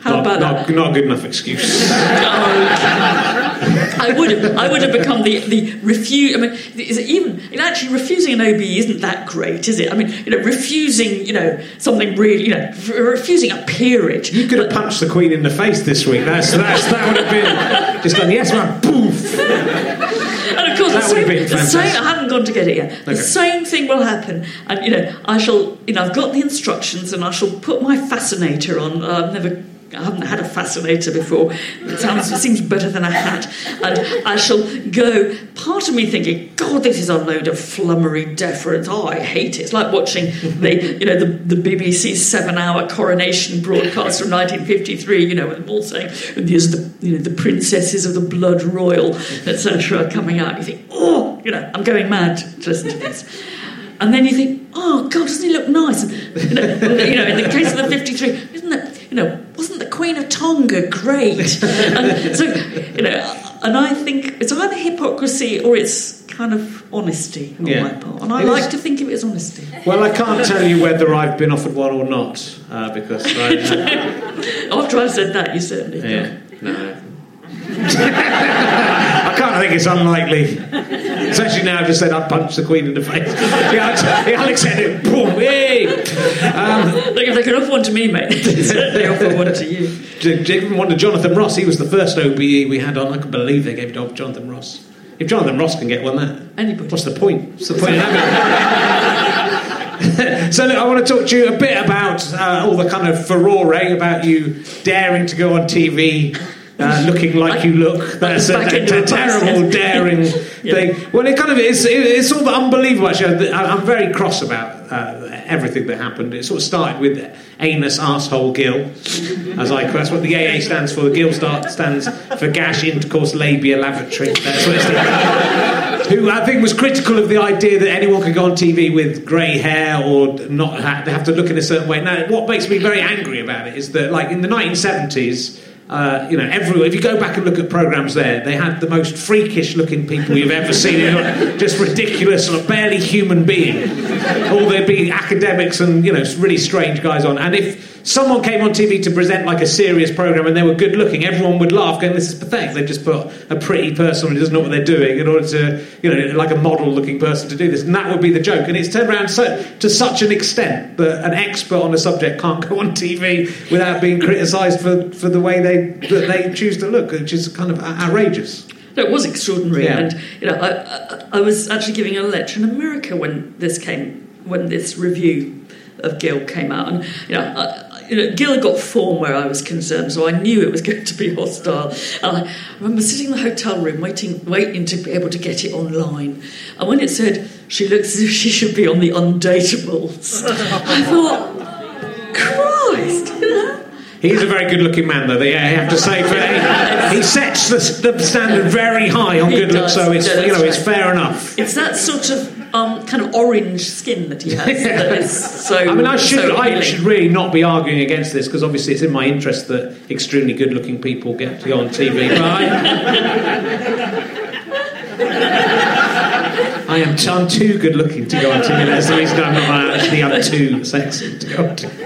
How not, about that? not, good enough excuse. I would have, I would have become the the refuse. I mean, is it even actually refusing an OB isn't that great, is it? I mean, you know, refusing you know something really, you know, f- refusing a peerage. You could have punched the Queen in the face this week. That's, that's that would have been just done. Yes, man. Poof. And of course, the That would have same, the same. I haven't gone to get it yet. The same thing will happen, and you know, I shall. You know, I've got the instructions, and I shall put my fascinator on. Uh, I've never. I haven't had a fascinator before. It sounds it seems better than a hat. And I shall go. Part of me thinking, God, this is a load of flummery deference. Oh, I hate it. It's like watching the you know the, the BBC seven-hour coronation broadcast from 1953. You know, with them all saying, and here's the you know the princesses of the blood royal, etc. Coming out. You think, oh, you know, I'm going mad to listen to this. And then you think, oh God, doesn't he look nice? And, you, know, you know, in the case of the 53, isn't that, you know, wasn't the Queen of Tonga great? And so, you know, and I think it's either hypocrisy or it's kind of honesty on Yeah. my part. And I It like is- to think of it as honesty. Well, I can't tell you whether I've been offered one or not uh, because I, After I said that, you certainly yeah, no. I can't think it's unlikely. Especially now I've just said I'd punch the Queen in the face. yeah, Alex said it. Boom, hey. Um, Look, if they can offer one to me, mate, they offer one to you. J- one to Jonathan Ross. He was the first OBE we had on. I can believe they gave it to Jonathan Ross. If Jonathan Ross can get one, that Anybody. what's the point? What's the point in having? so look, I want to talk to you a bit about uh, all the kind of furore about you daring to go on TV. Uh, looking like you look. That's a, a- a terrible, daring Yeah. thing. Well, it kind of is. It, it's sort of unbelievable. Actually, I- I'm very cross about uh, everything that happened. It sort of started with anus asshole Gill, as I. That's what the AA stands for. The Gill start, stands for gash intercourse labia lavatory. That's what it stands. Who I think was critical of the idea that anyone could go on TV with grey hair or not have to look in a certain way. Now, what makes me very angry about it is that, like in the 1970s. Uh, you know, every, if you go back and look at programs there, they had the most freakish-looking people you've ever seen. Just ridiculous, of barely human being. All there'd be academics and you know really strange guys on. And if someone came on TV to present like a serious program and they were good-looking, everyone would laugh, going, "This is pathetic." They've just put a pretty person who doesn't know what they're doing in order to, you know, like a model-looking person to do this, and that would be the joke. And it's turned around so, to such an extent that an expert on a subject can't go on TV without being criticised for, for the way they that they choose to look, which is kind of outrageous. No, it was extraordinary, Yeah. and you know, I, I, I was actually giving a lecture in America when this came, when this review of Gill came out, and you know, I- you know, Gill got form where I was concerned, so I knew it was going to be hostile. And I remember sitting in the hotel room waiting, waiting to be able to get it online, and when it said she looks as if she should be on the Undateables, I thought, Christ, you know. He's a very good-looking man, though. Yeah, uh, I have to say, for, he sets the, the standard very high on He good looks, so it's yeah, you know that's it's fair enough. It's that sort of um, kind of orange skin that he has. that is so. I mean, I should so I should really not be arguing against this because obviously it's in my interest that extremely good-looking people get to go on TV. But I, I am t- I'm too good-looking to go on TV. That's the reason I'm not actually. I'm too sexy to go on TV.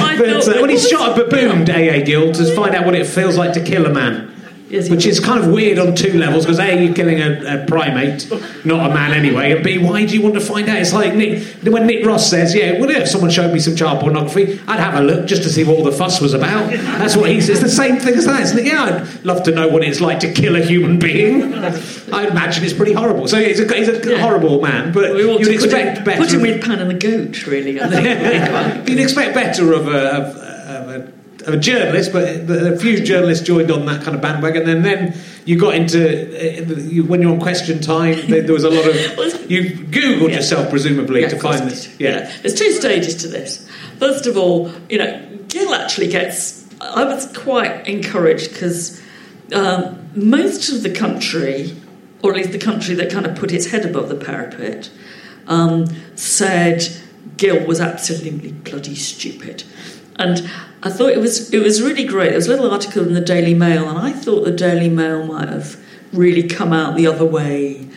I But uh, when he what was- shot a baboon, AA Gill, to find out what it feels like to kill a man. He Which is kind of weird on two levels because A, you're killing a, a primate, not a man anyway, and B, why do you want to find out? It's like Nick, when Nick Ross says, Yeah, well, if someone showed me some child pornography, I'd have a look just to see what all the fuss was about. That's what he says. It's the same thing as that, it? Yeah, I'd love to know what it's like to kill a human being. I imagine it's pretty horrible. So he's a, he's a Yeah. horrible man, but you'd to put expect him, better. put him with Pan and the Goat, really. I think. You'd expect better of a, of a, journalist, but a few journalists joined on that kind of bandwagon. And then you got into uh, when you're on Question Time. There, there was a lot of you googled Yeah. yourself presumably Yeah, to find this. did. Yeah. There's two stages to this. First of all, you know, Gill actually gets. I was quite encouraged because um, most of the country, or at least the country that kind of put its head above the parapet, um, said Gill was absolutely bloody stupid. And I thought it was it was really great. There was a little article in the Daily Mail, and I thought the Daily Mail might have really come out the other way.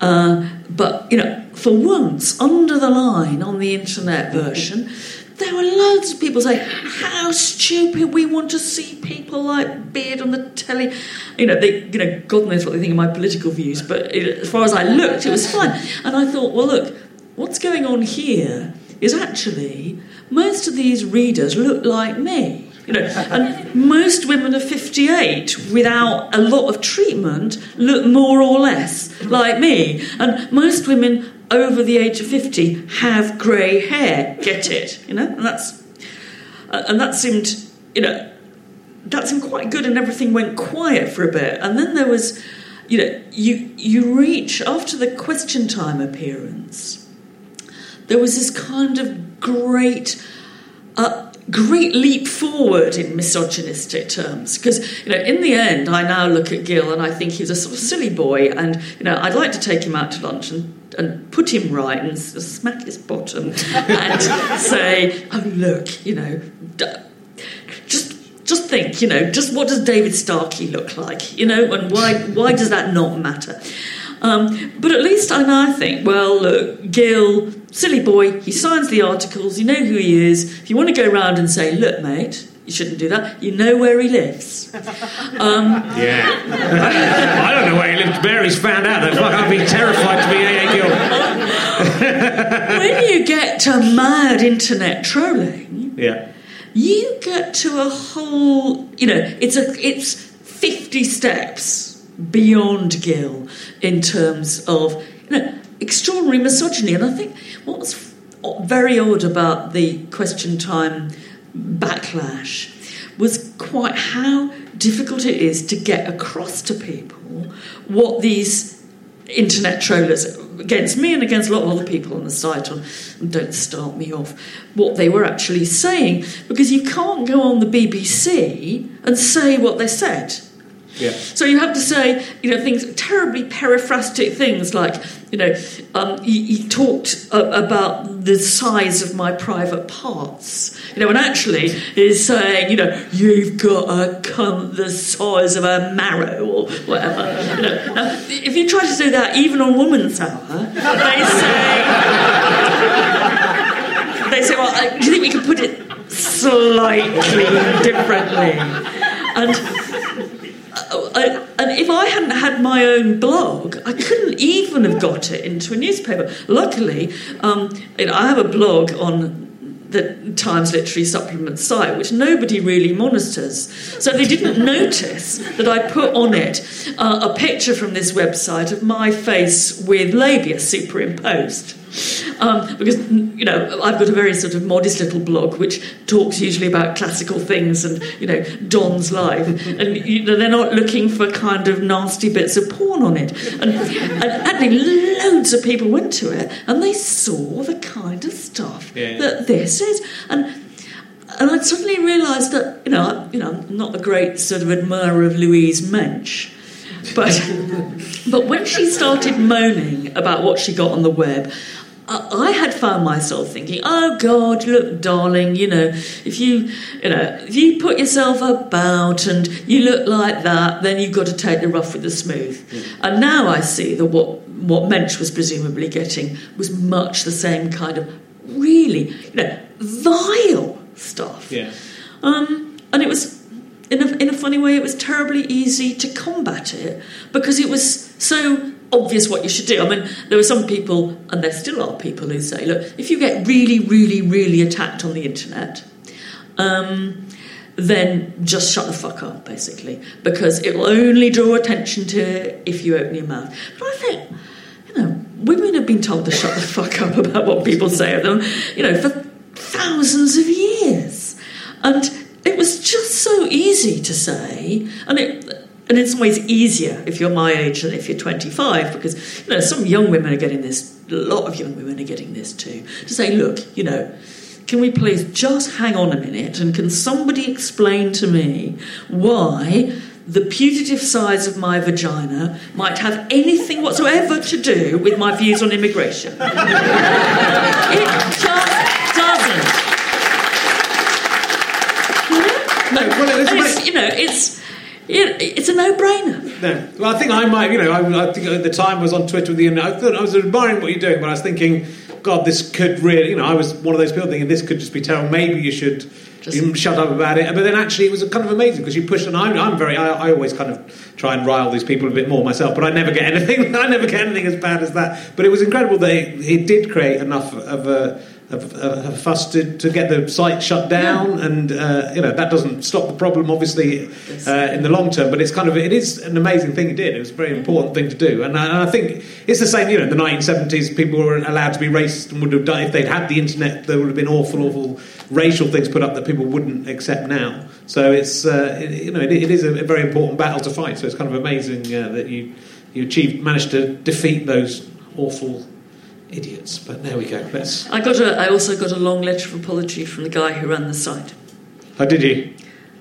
Uh, but you know, for once, under the line on the internet version, there were loads of people saying how stupid we want to see people like Beard on the telly. You know, they, you know, God knows what they think of my political views, but it, as far as I looked, it was fine. And I thought, well, look, what's going on here is actually most of these readers look like me. You know, and most women of 58 without a lot of treatment look more or less like me. And most women over the age of 50 have grey hair. Get it? You know, and that's uh, and that seemed, you know, that seemed quite good, and everything went quiet for a bit. And then there was, you know, you you reach after the question time appearance. There was this kind of great. Uh, great leap forward in misogynistic terms because you know in the end I now look at Gill and I think he's a sort of silly boy and you know I'd like to take him out to lunch and, and put him right and smack his bottom and say oh look you know just just think you know just what does David Starkey look like you know and why why does that not matter um, but at least I now think, well, look, Gill, silly boy, he signs the articles, you know who he is. If you want to go round and say, look, mate, you shouldn't do that, you know where he lives. Um, Yeah. I don't know where he lives. Mary's found out that. Fuck, I'd be terrified to be AA Gill. when you get to mad internet trolling, Yeah. you get to a whole. You know, it's a it's fifty steps beyond Gill in terms of you know extraordinary misogyny, and I think what was very odd about the question time backlash was quite how difficult it is to get across to people what these internet trollers against me and against a lot of other people on the site on don't start me off what they were actually saying because you can't go on the BBC and say what they said Yeah. so you have to say, you know, things terribly periphrastic things like, you know, um, he, he talked uh, about the size of my private parts, you know, and actually is saying, you know, you've got a cunt the size of a marrow or whatever. You know, now, if you try to do that, even on Woman's Hour, they say. They say, well, do you think we could put it slightly differently? And I, and if I hadn't had my own blog, I couldn't even have got it into a newspaper. Luckily, um, you know, I have a blog on the Times Literary Supplement site, which nobody really monitors. So they didn't notice that I put on it uh, a picture from this website of my face with labia superimposed. Um, because you know I've got a very sort of modest little blog which talks usually about classical things and you know Don's life, and you know, they're not looking for kind of nasty bits of porn on it. And, and actually, loads of people went to it and they saw the kind of stuff Yeah. that this is, and and I suddenly realised that you know I, you know I'm not a great sort of admirer of Louise Mensch. But, but when she started moaning about what she got on the web, I I had found myself thinking, "Oh God, look, darling, you know, if you, you know, if you put yourself about and you look like that, then you've got to take the rough with the smooth." And now I see that what what Mensch was presumably getting was much the same kind of really, you know, vile stuff. Yeah. Um, and it was, in a, in a funny way, it was terribly easy to combat it because it was so obvious what you should do. I mean, there are some people, and there still are people who say, look, if you get really, really, really attacked on the internet, um, then just shut the fuck up, basically, because it will only draw attention to it if you open your mouth. But I think, you know, women have been told to shut the fuck up about what people say of them, you know, for thousands of years. And it was just so easy to say, and it. And in some ways, easier if you're my age than if you're 25, because you know some young women are getting this. A lot of young women are getting this too. To say, look, you know, can we please just hang on a minute and can somebody explain to me why the putative size of my vagina might have anything whatsoever to do with my views on immigration? it just doesn't. No, well, it was And ama- it's, you know, it's it, it's a no-brainer. No. Well, I think I might, you know, I, I think at the time I was on Twitter with you, and I thought I was admiring what you're doing, but I was thinking, God, this could really, you know, I was one of those people thinking this could just be terrible. Maybe you should Just- you shut up about it. But then actually, it was kind of amazing because you pushed, and I'm, I'm very, I, I always kind of try and rile these people a bit more myself, but I never get anything, I never get anything as bad as that. But it was incredible that it, it did create enough of a. Of, of, of fuss to, to get the site shut down, and uh, you know that doesn't stop the problem, obviously, uh, in the long term. But it's kind of it is an amazing thing it did. It was a very important thing to do, and I, and I think it's the same. You know, in the 1970s, people were allowed to be racist and would have done if they'd had the internet. There would have been awful, awful racial things put up that people wouldn't accept now. So it's uh, it, you know it, it is a, a very important battle to fight. So it's kind of amazing uh, that you you achieved managed to defeat those awful idiots. But there we go. Let's. I got a. I also got a long letter of apology from the guy who ran the site. How did you?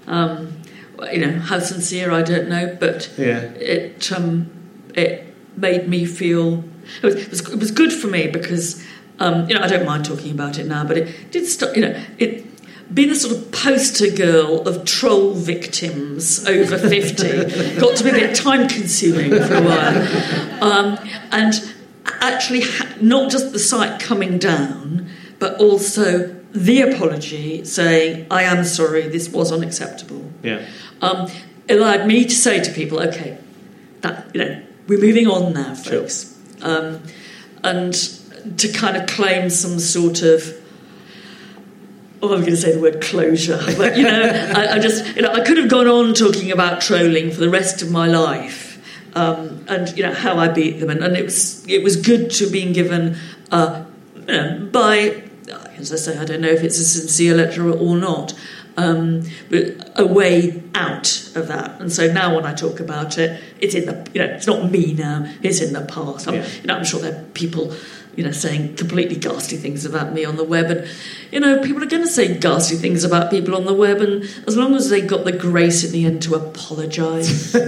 Um, you know how sincere I don't know, but Yeah. it um, it made me feel it was, it was it was good for me because um, you know I don't mind talking about it now, but it did stop. You know it. Being a sort of poster girl of troll victims over 50 got to be a bit time consuming for a while. Um, and actually, ha- not just the site coming down, but also the apology saying, I am sorry, this was unacceptable Yeah. um, it allowed me to say to people, okay, that you know we're moving on now, folks, um, and to kind of claim some sort of. Oh, I'm going to say the word closure, but you know, I, I just, you know, I could have gone on talking about trolling for the rest of my life, um, and you know how I beat them, and, and it was it was good to being given uh, you know, by, as I say, I don't know if it's a sincere letter or not, um, but a way out of that. And so now when I talk about it, it's in the, you know, it's not me now, it's in the past. I'm, Yeah. you know, I'm sure there are people, you know, saying completely ghastly things about me on the web. And, you know, people are going to say ghastly things about people on the web. And as long as they got the grace in the end to apologise.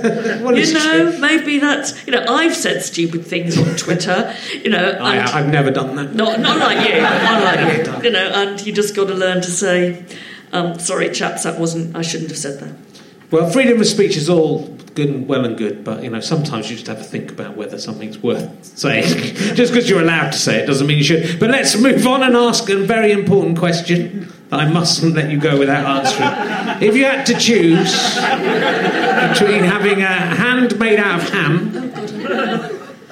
Well, you know, true. maybe that's, you know, I've said stupid things on Twitter, you know. I, I've never done that. not, not like you, not like you. You know, and you just got to learn to say, um, "Sorry, chaps, that wasn't. I shouldn't have said that." Well, freedom of speech is all good and well and good, but you know sometimes you just have to think about whether something's worth saying. just because you're allowed to say it doesn't mean you should. But let's move on and ask a very important question that I mustn't let you go without answering. If you had to choose between having a hand made out of ham,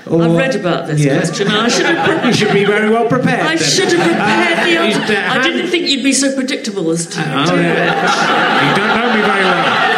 or, I've read about this Yeah. question. I should have. You should be very well prepared. I then. should have prepared the Uh, answer. is I didn't think you'd be so predictable as to. Oh, yeah. You don't know me very well.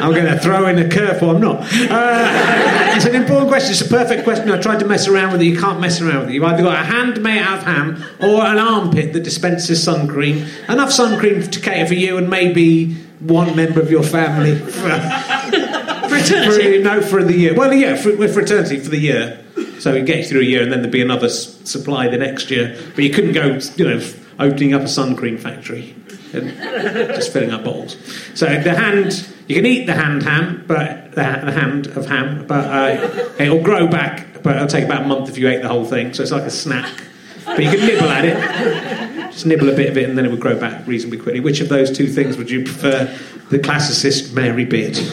I'm going to throw in a curveball. I'm not. Uh, it's an important question. It's a perfect question. I tried to mess around with it. You can't mess around with it. You've either got a hand made out of ham or an armpit that dispenses sun cream. Enough sun cream to cater for you and maybe one member of your family for, For for, no, for the year. Well, yeah, for, with fraternity for the year. So it gets you through a year, and then there'd be another s- supply the next year. But you couldn't go, you know, opening up a sun cream factory just filling up bowls. So the hand, you can eat the hand ham, but the, the hand of ham, but uh, it'll grow back. But it'll take about a month if you ate the whole thing. So it's like a snack. But you can nibble at it. Just nibble a bit of it, and then it would grow back reasonably quickly. Which of those two things would you prefer? The classicist Mary Beard.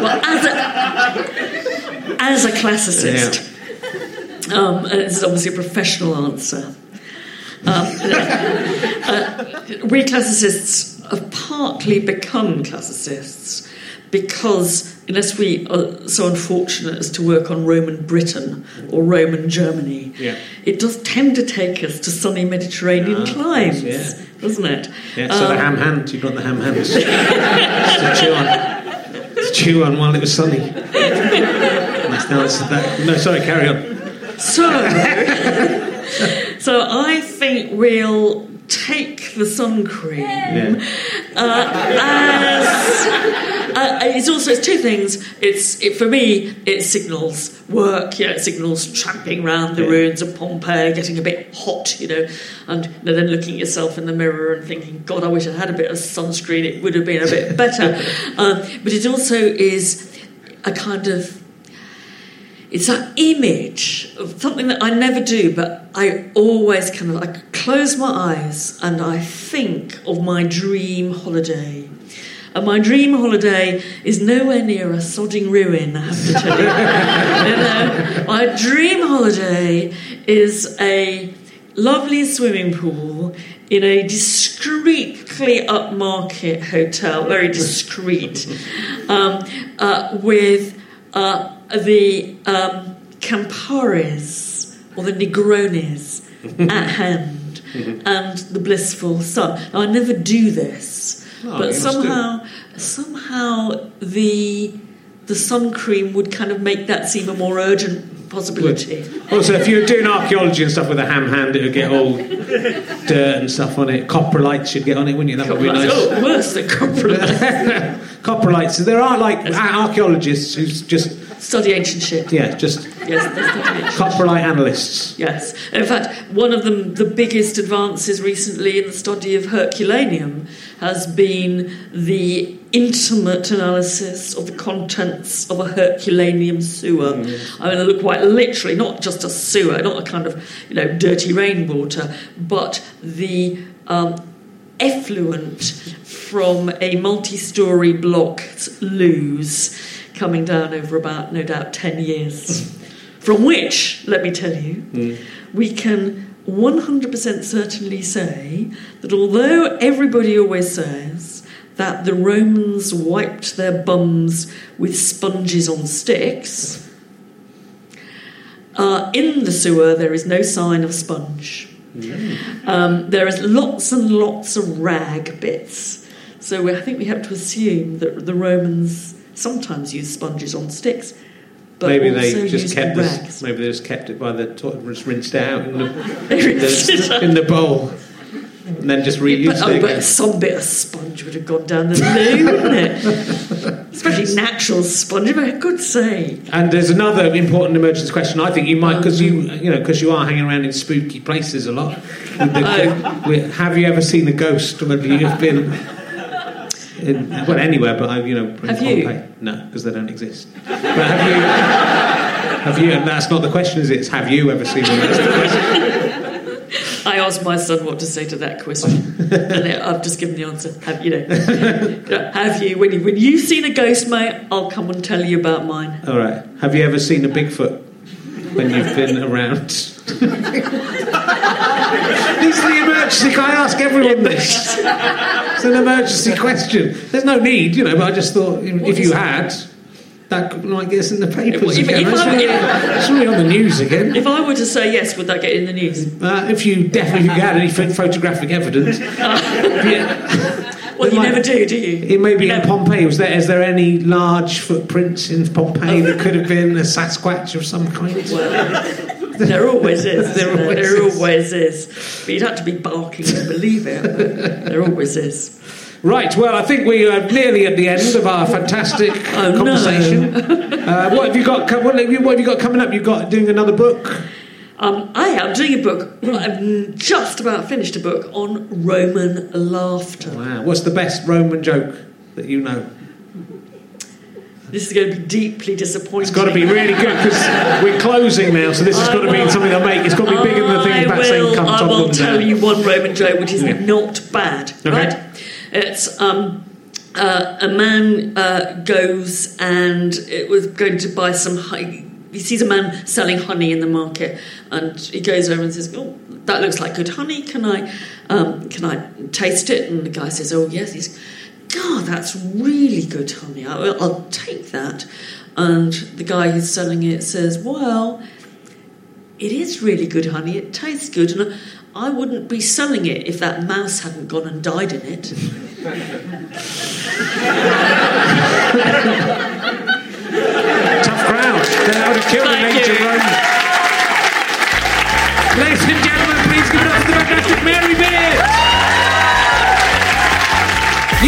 Well, as a, as a classicist, um, this is obviously a professional answer. Um, uh, we classicists have partly become classicists because, unless we are so unfortunate as to work on Roman Britain or Roman Germany, Yeah. it does tend to take us to sunny Mediterranean Ah, climes, yeah. doesn't it? Yeah, so the Um, ham hand, you've got the ham hands. To chew on. To chew on while it was sunny. That's the answer to that. No, sorry, carry on. So, so I think we'll take the sun cream Yeah. uh, as uh, it's also it's two things. It's it, for me it signals work. Yeah, it signals tramping around the Yeah. ruins of Pompeii, getting a bit hot. You know, and you know, then looking at yourself in the mirror and thinking, God, I wish I had a bit of sunscreen. It would have been a bit better. um, but it also is a kind of it's that image of something that I never do, but I always kind of I close my eyes and I think of my dream holiday. And my dream holiday is nowhere near a sodding ruin, I have to tell you. you know, my dream holiday is a lovely swimming pool in a discreetly upmarket hotel, very discreet, um, uh, with uh, the um, Camparis or the Negronis at hand and the blissful sun. Now, I never do this, Oh, you but somehow, somehow the the sun cream would kind of make that seem a more urgent possibility. Also, if you're doing archaeology and stuff with a ham hand, it would get all dirt and stuff on it. Coprolites should get on it, wouldn't you? That would be nice. Oh, worse than coprolite. Coprolites. There are like archaeologists who's just Study ancient shit. yeah, just Yes, that's not ancient. coprolite analysts. Yes. In fact, one of them, the biggest advances recently in the study of Herculaneum has been the intimate analysis of the contents of a Herculaneum sewer. I mean, look quite literally, not just a sewer, not a kind of, you know, dirty rainwater, but the um, effluent from a multi-storey block loos coming down over about, no doubt, 10 years. From which, let me tell you, we can 100% certainly say that although everybody always says that the Romans wiped their bums with sponges on sticks. Uh, in the sewer, there is no sign of sponge. Um, there is lots and lots of rag bits. So we, I think we have to assume that the Romans sometimes use sponges on sticks, but maybe they just kept rags. this. Maybe they just kept it by the to- just rinsed it out in the, the- in the bowl, and then just reused oh, But, it. oh, but some bit of sponge would have gone down the loo, wouldn't it? Especially natural sponge, for God's sake. And there's another important emergency question. I think you might, oh, because you, you know, because you are hanging around in spooky places a lot. The- oh. with- have you ever seen a ghost? Whether you've been, in, well, anywhere, but I, you know, Have you? Pompeii. No, because they don't exist. But have you? Have you? And that's not the question, is it? It's have you ever seen one? That's the question. I asked my son what to say to that question, and I've just given the answer. Have you know? have you? When you when you've seen a ghost, mate, I'll come and tell you about mine. All right. Have you ever seen a Bigfoot when you've been around? This is the emergency. I ask everyone this. It's an emergency question. There's no need, you know, but I just thought if you had, that could, might get us in the papers Well, if- again. if it's, I- if- it's really on the news again. If I were to say yes, would that get in the news? Uh, if you definitely if you had any pho- photographic evidence, yeah, Well, It you might- never do, do you? it may be You in never- Pompeii. Was there? Is there any large footprints in Pompeii that could have been a Sasquatch of some kind? There always is. There always there always is. But you'd have to be barking to believe it. There always is. Right, well, I think we are nearly at the end of our fantastic Oh, no. conversation. uh, what have you got? What have you, what have you got coming up? You've got doing another book. Um, I am doing a book. I've just about finished a book on Roman laughter. Wow, what's the best Roman joke that you know? This is going to be deeply disappointing. It's got to be really good because we're closing now, so this has I got to be will- something I make. It's got to be bigger than the thing about saying "come I will tell down." you one Roman joke which is Yeah. not bad, Okay. right? It's um, uh, a man uh, goes and it was going to buy some honey. He sees a man selling honey in the market, and he goes over and says, "Oh, that looks like good honey. Can I, um, can I taste it?" And the guy says, "Oh, yes." He's, "God, that's really good honey. I, I'll take that." And the guy who's selling it says, "Well." It is really good honey. It tastes good, and I wouldn't be selling it if that mouse hadn't gone and died in it. Tough crowd. That would have killed an Thank ancient you. Roman. Ladies and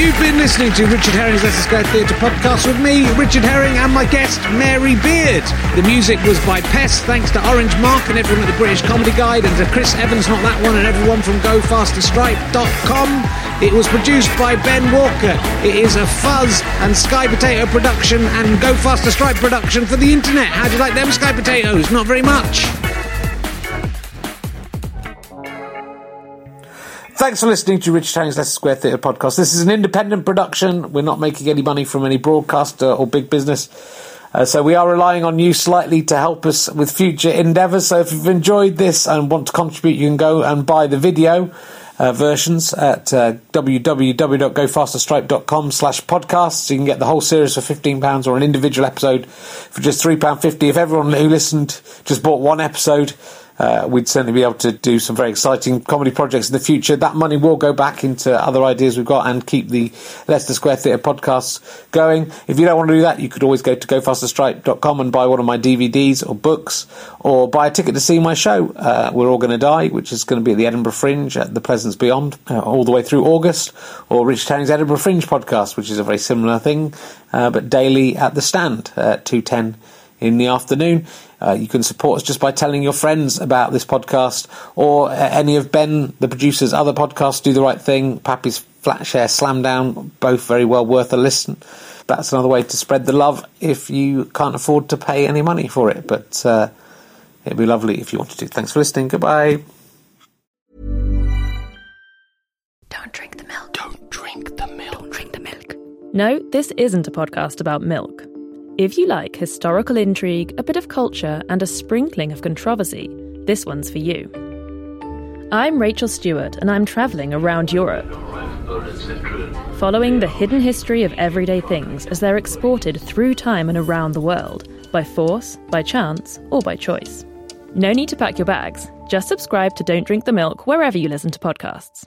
You've been listening to Richard Herring's Leicester Square Theatre podcast with me, Richard Herring, and my guest, Mary Beard. The music was by Pest, thanks to Orange Mark and everyone at the British Comedy Guide, and to Chris Evans, not that one, and everyone from GoFasterStripe.com. It was produced by Ben Walker. It is a Fuzz and Sky Potato production and Go Faster Stripe production for the internet. How do you like them Sky Potatoes? Not very much. Thanks for listening to Richard Herring's Leicester Square Theatre podcast. This is an independent production. We're not making any money from any broadcaster or big business. Uh, so we are relying on you slightly to help us with future endeavours. So if you've enjoyed this and want to contribute, you can go and buy the video uh, versions at uh, www.gofasterstripe.com slash podcasts. You can get the whole series for £15 or an individual episode for just £3.50. If everyone who listened just bought one episode, uh, we'd certainly be able to do some very exciting comedy projects in the future. That money will go back into other ideas we've got and keep the Leicester Square Theatre podcasts going. If you don't want to do that, you could always go to gofasterstripe.com and buy one of my DVDs or books or buy a ticket to see my show, uh, We're All Gonna Die, which is going to be at the Edinburgh Fringe at the Pleasance Beyond uh, all the way through August, or Rich Herring's Edinburgh Fringe podcast, which is a very similar thing, uh, but daily at the stand at 210 in the afternoon. Uh, you can support us just by telling your friends about this podcast or uh, any of Ben, the producer's other podcasts, Do the Right Thing, Pappy's Flat Share, Slam Down, both very well worth a listen. That's another way to spread the love if you can't afford to pay any money for it. But uh, it'd be lovely if you wanted to. Thanks for listening. Goodbye. Don't drink the milk. Don't drink the milk. Don't drink the milk. No, this isn't a podcast about milk. If you like historical intrigue, a bit of culture, and a sprinkling of controversy, this one's for you. I'm Rachel Stewart, and I'm travelling around Europe, following the hidden history of everyday things as they're exported through time and around the world, by force, by chance, or by choice. No need to pack your bags. Just subscribe to Don't Drink the Milk wherever you listen to podcasts.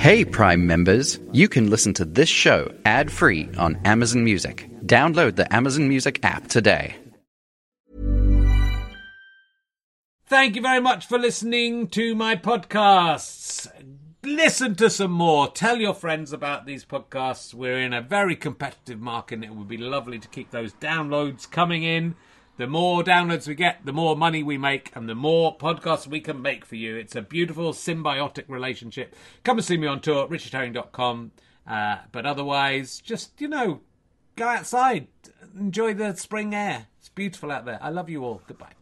Hey, Prime members, you can listen to this show ad free on Amazon Music. Download the Amazon Music app today. Thank you very much for listening to my podcasts. Listen to some more. Tell your friends about these podcasts. We're in a very competitive market and it would be lovely to keep those downloads coming in. The more downloads we get, the more money we make, and the more podcasts we can make for you. It's a beautiful symbiotic relationship. Come and see me on tour, richardherring.com. Uh, but otherwise, just, you know, go outside, enjoy the spring air. It's beautiful out there. I love you all. Goodbye.